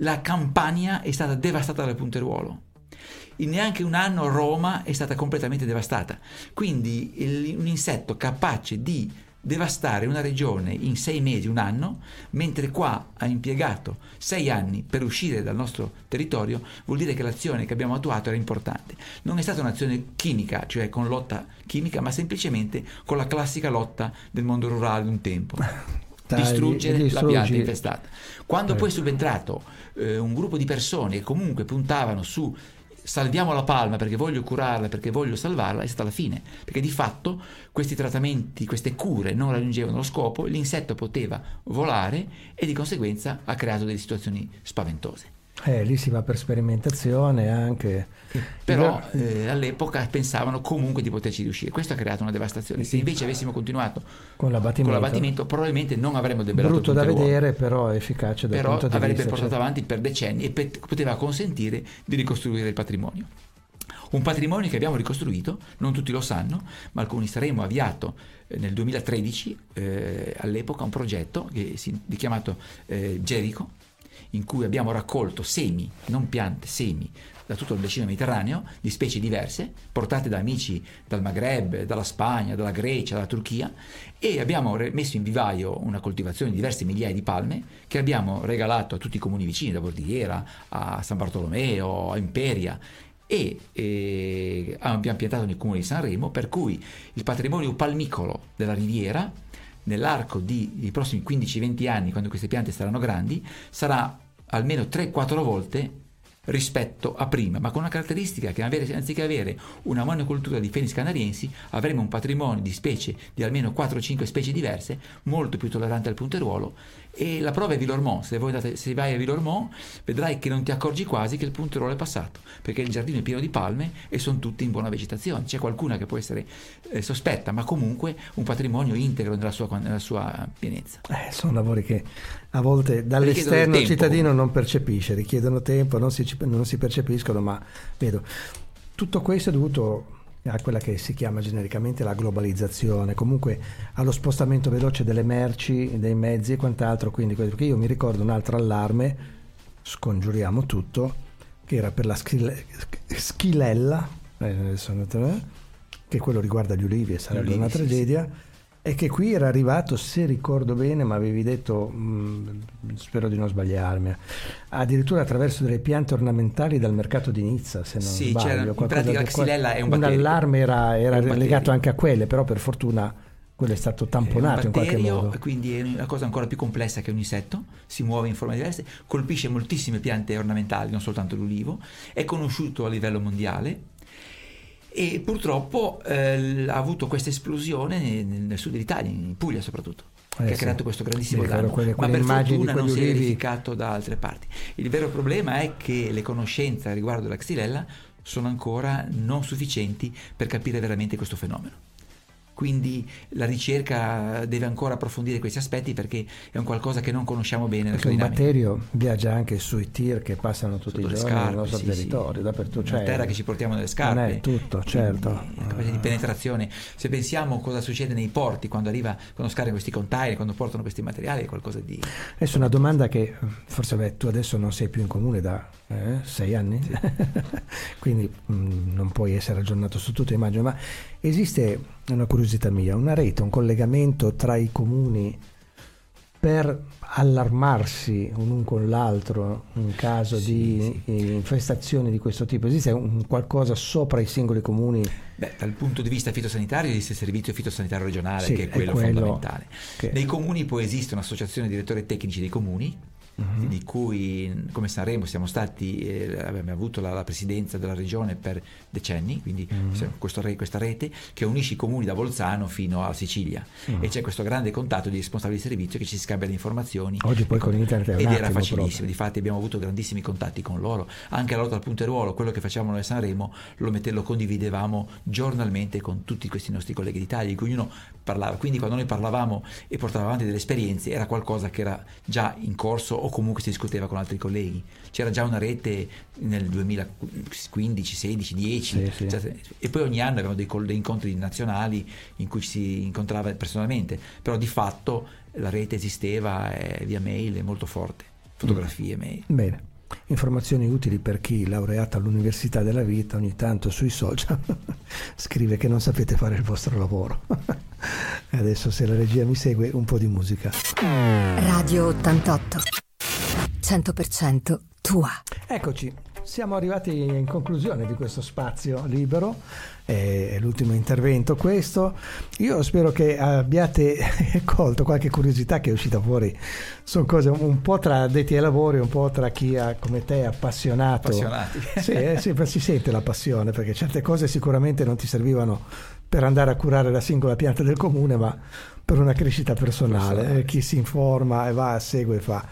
la Campania è stata devastata dal punteruolo. In neanche un anno Roma è stata completamente devastata. Quindi il, un insetto capace di devastare una regione in sei mesi, un anno, mentre qua ha impiegato sei anni per uscire dal nostro territorio, vuol dire che l'azione che abbiamo attuato era importante. Non è stata un'azione chimica, cioè con lotta chimica, ma semplicemente con la classica lotta del mondo rurale di un tempo. distruggere la pianta infestata. Quando poi è subentrato eh, un gruppo di persone che comunque puntavano su salviamo la palma perché voglio curarla, perché voglio salvarla, è stata la fine, perché di fatto questi trattamenti, queste cure non raggiungevano lo scopo, l'insetto poteva volare e di conseguenza ha creato delle situazioni spaventose. Eh, lì si va per sperimentazione anche. Però eh, all'epoca pensavano comunque di poterci riuscire. Questo ha creato una devastazione. Se invece avessimo continuato con l'abbattimento, con l'abbattimento probabilmente non avremmo debellato Brutto da vedere, però efficace da però punto di avrebbe vista, portato cioè... avanti per decenni e pe- poteva consentire di ricostruire il patrimonio. Un patrimonio che abbiamo ricostruito, non tutti lo sanno, ma alcuni saremmo avviato eh, nel 2013 eh, all'epoca un progetto che si, chiamato eh, Gerico, in cui abbiamo raccolto semi, non piante, semi, da tutto il bacino mediterraneo, di specie diverse, portate da amici dal Maghreb, dalla Spagna, dalla Grecia, dalla Turchia, e abbiamo messo in vivaio una coltivazione di diverse migliaia di palme che abbiamo regalato a tutti i comuni vicini, da Bordighera a San Bartolomeo, a Imperia, e eh, abbiamo piantato nel comune di Sanremo, per cui il patrimonio palmicolo della riviera nell'arco dei prossimi 15-20 anni, quando queste piante saranno grandi, sarà almeno 3-4 volte rispetto a prima, ma con una caratteristica che avere, anziché avere una monocultura di fenis canariensi, avremo un patrimonio di specie di almeno 4-5 specie diverse, molto più tollerante al punteruolo e la prova è Villormont, se, andate, se vai a Villormont vedrai che non ti accorgi quasi che il punteruolo è passato, perché il giardino è pieno di palme e sono tutti in buona vegetazione, c'è qualcuna che può essere eh, sospetta, ma comunque un patrimonio integro nella sua, nella sua pienezza. Eh, sono lavori che a volte dall'esterno il cittadino non percepisce, richiedono tempo, non si, non si percepiscono, ma vedo. Tutto questo è dovuto a quella che si chiama genericamente la globalizzazione, comunque allo spostamento veloce delle merci, dei mezzi e quant'altro. Quindi, perché io mi ricordo un altro allarme, scongiuriamo tutto, che era per la schile, schilella, eh, che quello riguarda gli ulivi e sarebbe ulivi, una tragedia. Sì, sì. E che qui era arrivato, se ricordo bene, ma avevi detto, mh, mm, spero di non sbagliarmi, addirittura attraverso delle piante ornamentali dal mercato di Nizza, se non sì, sbaglio. in pratica la xylella è un, un allarme era, era legato anche a quelle, però per fortuna quello è stato tamponato è in qualche modo. Quindi è una cosa ancora più complessa che un insetto, si muove in forme diverse, colpisce moltissime piante ornamentali, non soltanto l'ulivo, è conosciuto a livello mondiale e purtroppo eh, ha avuto questa esplosione nel, nel, sud dell'Italia, in Puglia soprattutto. Eh, che sì. ha creato questo grandissimo danno, quelle, quelle ma per fortuna non si è verificato da altre parti. Il vero problema è che le conoscenze riguardo la xylella sono ancora non sufficienti per capire veramente questo fenomeno quindi la ricerca deve ancora approfondire questi aspetti perché è un qualcosa che non conosciamo bene. Perché un batterio viaggia anche sui tir che passano tutti Sotto i giorni scarpe, nel nostro sì, territorio, sì. dappertutto. Cioè, la terra che ci portiamo nelle scarpe. Non è tutto, certo. La capacità di penetrazione. Se pensiamo cosa succede nei porti quando arriva, quando scaricano questi container, quando portano questi materiali, è qualcosa di... Adesso una domanda che forse beh, tu adesso non sei più in comune da eh, sei anni, sì. quindi mh, mm, non puoi essere aggiornato su tutto, immagino, ma esiste una curiosità mia, una rete, un collegamento tra i comuni per allarmarsi l'un con l'altro in caso sì, di sì. infestazioni di questo tipo? Esiste un qualcosa sopra i singoli comuni? Beh, dal punto di vista fitosanitario esiste il servizio fitosanitario regionale sì, che è quello, è quello fondamentale. Che... Nei comuni poi esiste un'associazione di direttori tecnici dei comuni uh-huh. di cui come Sanremo siamo stati, eh, abbiamo avuto la, la, presidenza della regione per decenni, quindi uh-huh. questo, questa rete che unisce i comuni da Bolzano fino alla Sicilia uh-huh. e c'è questo grande contatto di responsabili di servizio che ci scambia le informazioni. Oggi poi con, con internet è Ed era facilissimo, difatti abbiamo avuto grandissimi contatti con loro, anche la lotta al punteruolo, quello che facciamo noi a Sanremo lo, mette, lo condividevamo giornalmente con tutti questi nostri colleghi d'Italia, di cui ognuno parlava, quindi quando noi parlavamo e portavamo avanti delle esperienze era qualcosa che era già in corso o comunque si discuteva con altri colleghi. C'era già una rete nel 2015, 16, 10 sì, sì. E poi ogni anno avevamo dei, dei, incontri nazionali in cui ci si incontrava personalmente, però di fatto la rete esisteva e via mail è molto forte, fotografie, mm. mail. Bene. Informazioni utili per chi, laureato all'Università della Vita, ogni tanto sui social scrive che non sapete fare il vostro lavoro. adesso, se la regia mi segue, un po' di musica. Radio 88 100% tua. Eccoci, siamo arrivati in conclusione di questo spazio libero, è l'ultimo intervento questo. Io spero che abbiate colto qualche curiosità che è uscita fuori. Sono cose un po' tra addetti ai lavori, un po' tra chi ha, come te è appassionato. Appassionati. Sì, eh, sì, si sente la passione perché certe cose sicuramente non ti servivano per andare a curare la singola pianta del comune, ma per una crescita personale. personale. Eh, chi si informa e va, segue e fa.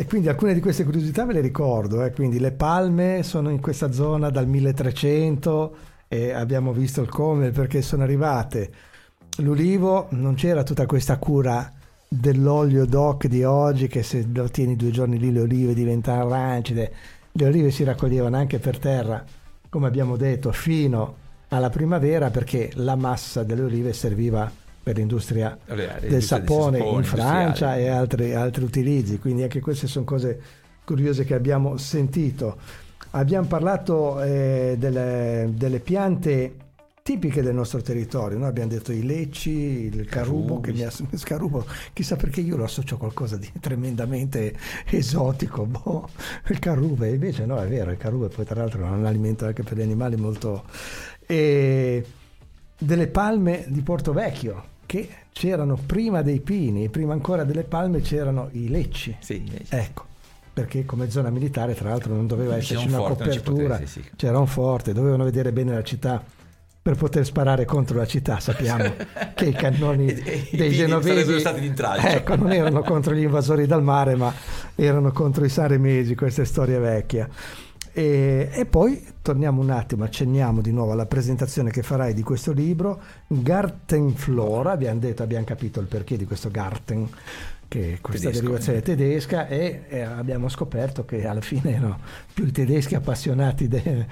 E quindi alcune di queste curiosità ve le ricordo, eh? quindi le palme sono in questa zona dal 1300 e abbiamo visto il come perché sono arrivate. L'ulivo non c'era tutta questa cura dell'olio doc di oggi che se lo tieni due giorni lì le olive diventano arancide. Le olive si raccoglievano anche per terra, come abbiamo detto, fino alla primavera perché la massa delle olive serviva per l'industria del sapone, sapone in Francia e altri, altri utilizzi, quindi anche queste sono cose curiose che abbiamo sentito. Abbiamo parlato eh, delle, delle, piante tipiche del nostro territorio, noi abbiamo detto i lecci, il carubo, che mi ha, scarubo, chissà perché io lo associo a qualcosa di tremendamente esotico, boh, il carubo, invece no, è vero, il carubo poi tra l'altro è un alimento anche per gli animali molto... E delle palme di Porto Vecchio, che c'erano prima dei pini, prima ancora delle palme c'erano i lecci. Sì, lecci. Ecco, perché come zona militare tra l'altro non doveva esserci una forte, copertura, potesse, sì. c'era un forte, dovevano vedere bene la città per poter sparare contro la città. Sappiamo che i cannoni e, dei genovesi stati ecco, non erano contro gli invasori dal mare, ma erano contro i saremesi, questa è storia vecchia. E, e, poi torniamo un attimo, accenniamo di nuovo alla presentazione che farai di questo libro, Gartenflora, abbiamo detto, abbiamo capito il perché di questo Garten, che è questa Tedesco, derivazione tedesca e, e, abbiamo scoperto che alla fine erano più i tedeschi appassionati de,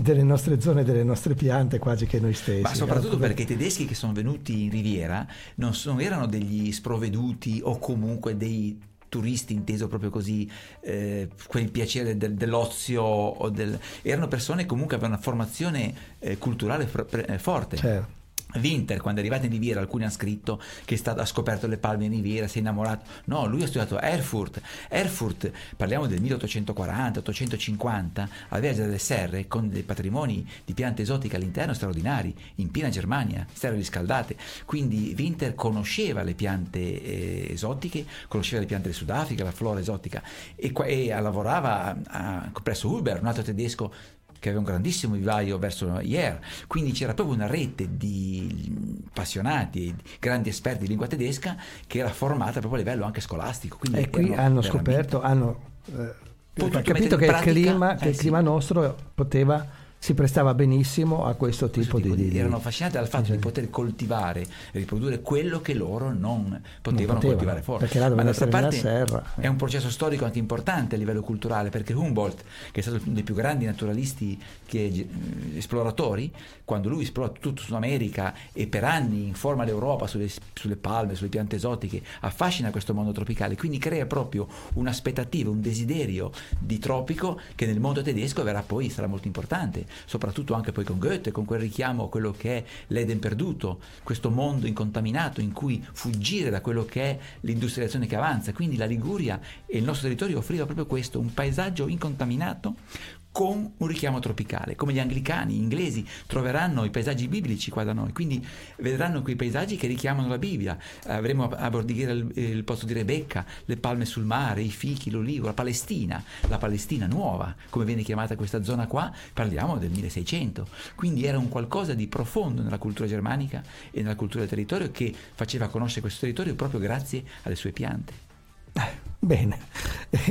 delle nostre zone, delle nostre piante quasi che noi stessi. Ma soprattutto perché i tedeschi che sono venuti in Riviera non, sono, erano degli sprovveduti o comunque dei turisti inteso proprio così, eh, quel piacere del, dell'ozio, del... erano persone che comunque avevano una formazione eh, culturale fr- pre- eh, forte. Certo. Winter, quando è arrivato in Riviera, alcuni hanno scritto che stato, ha scoperto le palme in Riviera, si è innamorato. No, lui ha studiato Erfurt. Erfurt, parliamo del 1840-850, aveva già delle serre con dei patrimoni di piante esotiche all'interno straordinari, in piena Germania, serre riscaldate. Quindi Winter conosceva le piante eh, esotiche, conosceva le piante del Sudafrica, la flora esotica e, e lavorava a, a, presso Huber, un altro tedesco che aveva un grandissimo vivaio verso Hier, quindi c'era proprio una rete di appassionati, di grandi esperti di lingua tedesca che era formata proprio a livello anche scolastico. E qui hanno scoperto, hanno eh, capito che, pratica, il clima, eh, che il clima nostro poteva si prestava benissimo a questo tipo, questo tipo di, di, Erano affascinati dal fatto di poter coltivare e riprodurre quello che loro non potevano, non potevano coltivare fuori. Perché là doveva essere parte serra. È un processo storico anche importante a livello culturale, perché Humboldt, che è stato uno dei più grandi naturalisti che, eh, esploratori, quando lui esplora tutto Sud America e per anni informa l'Europa sulle, sulle palme, sulle piante esotiche, affascina questo mondo tropicale, quindi crea proprio un'aspettativa, un desiderio di tropico che nel mondo tedesco verrà poi, sarà molto importante soprattutto anche poi con Goethe, con quel richiamo a quello che è l'Eden perduto, questo mondo incontaminato in cui fuggire da quello che è l'industrializzazione che avanza. Quindi la Liguria e il nostro territorio offriva proprio questo, un paesaggio incontaminato con un richiamo tropicale, come gli anglicani, gli inglesi troveranno i paesaggi biblici qua da noi, quindi vedranno quei paesaggi che richiamano la Bibbia. Avremo a Bordighera il, il posto di Rebecca, le palme sul mare, i fichi, l'olivo, la Palestina, la Palestina nuova, come viene chiamata questa zona qua, parliamo del 1600. Quindi era un qualcosa di profondo nella cultura germanica e nella cultura del territorio che faceva conoscere questo territorio proprio grazie alle sue piante. Bene,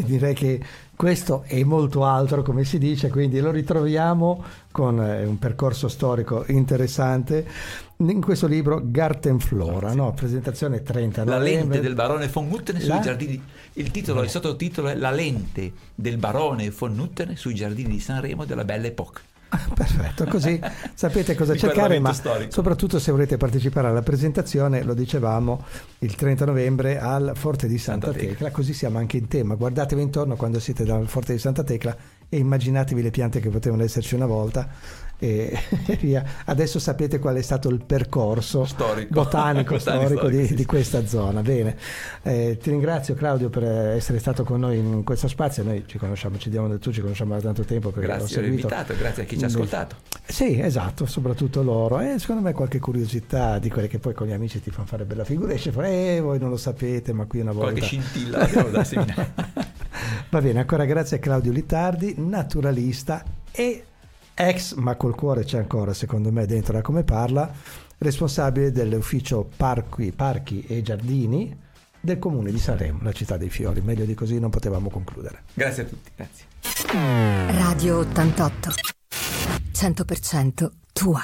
direi che questo è molto altro, come si dice, quindi lo ritroviamo con eh, un percorso storico interessante in questo libro Gartenflora, no? presentazione 30 La lente del barone von Hutten sui La... giardini. Il titolo, il sottotitolo è La lente del barone von Hutten sui giardini di Sanremo della Belle Époque. Perfetto, così sapete cosa cercare, ma storico. soprattutto se volete partecipare alla presentazione, lo dicevamo il 30 novembre al Forte di Santa, Santa Tecla. Tecla, così siamo anche in tema. Guardatevi intorno quando siete dal Forte di Santa Tecla e immaginatevi le piante che potevano esserci una volta e via. Adesso sapete qual è stato il percorso storico. botanico storico di, di, questa zona. Bene, eh, ti ringrazio Claudio per essere stato con noi in questo spazio. Noi ci conosciamo, ci diamo tu, ci conosciamo da tanto tempo. Grazie per invitato, grazie a chi ci ha ascoltato. Sì, esatto, soprattutto loro. E secondo me qualche curiosità di quelle che poi con gli amici ti fanno fare bella figura. Esce fuori, eh, voi non lo sapete, ma qui una volta. Qualche scintilla da seminare. Va bene, ancora grazie a Claudio Litardi, naturalista e ex, ma col cuore c'è ancora secondo me dentro da come parla, responsabile dell'ufficio parchi, parchi e giardini del comune di Sanremo, la città dei fiori. Meglio di così non potevamo concludere. Grazie a tutti, grazie. Radio 88, 100% tua.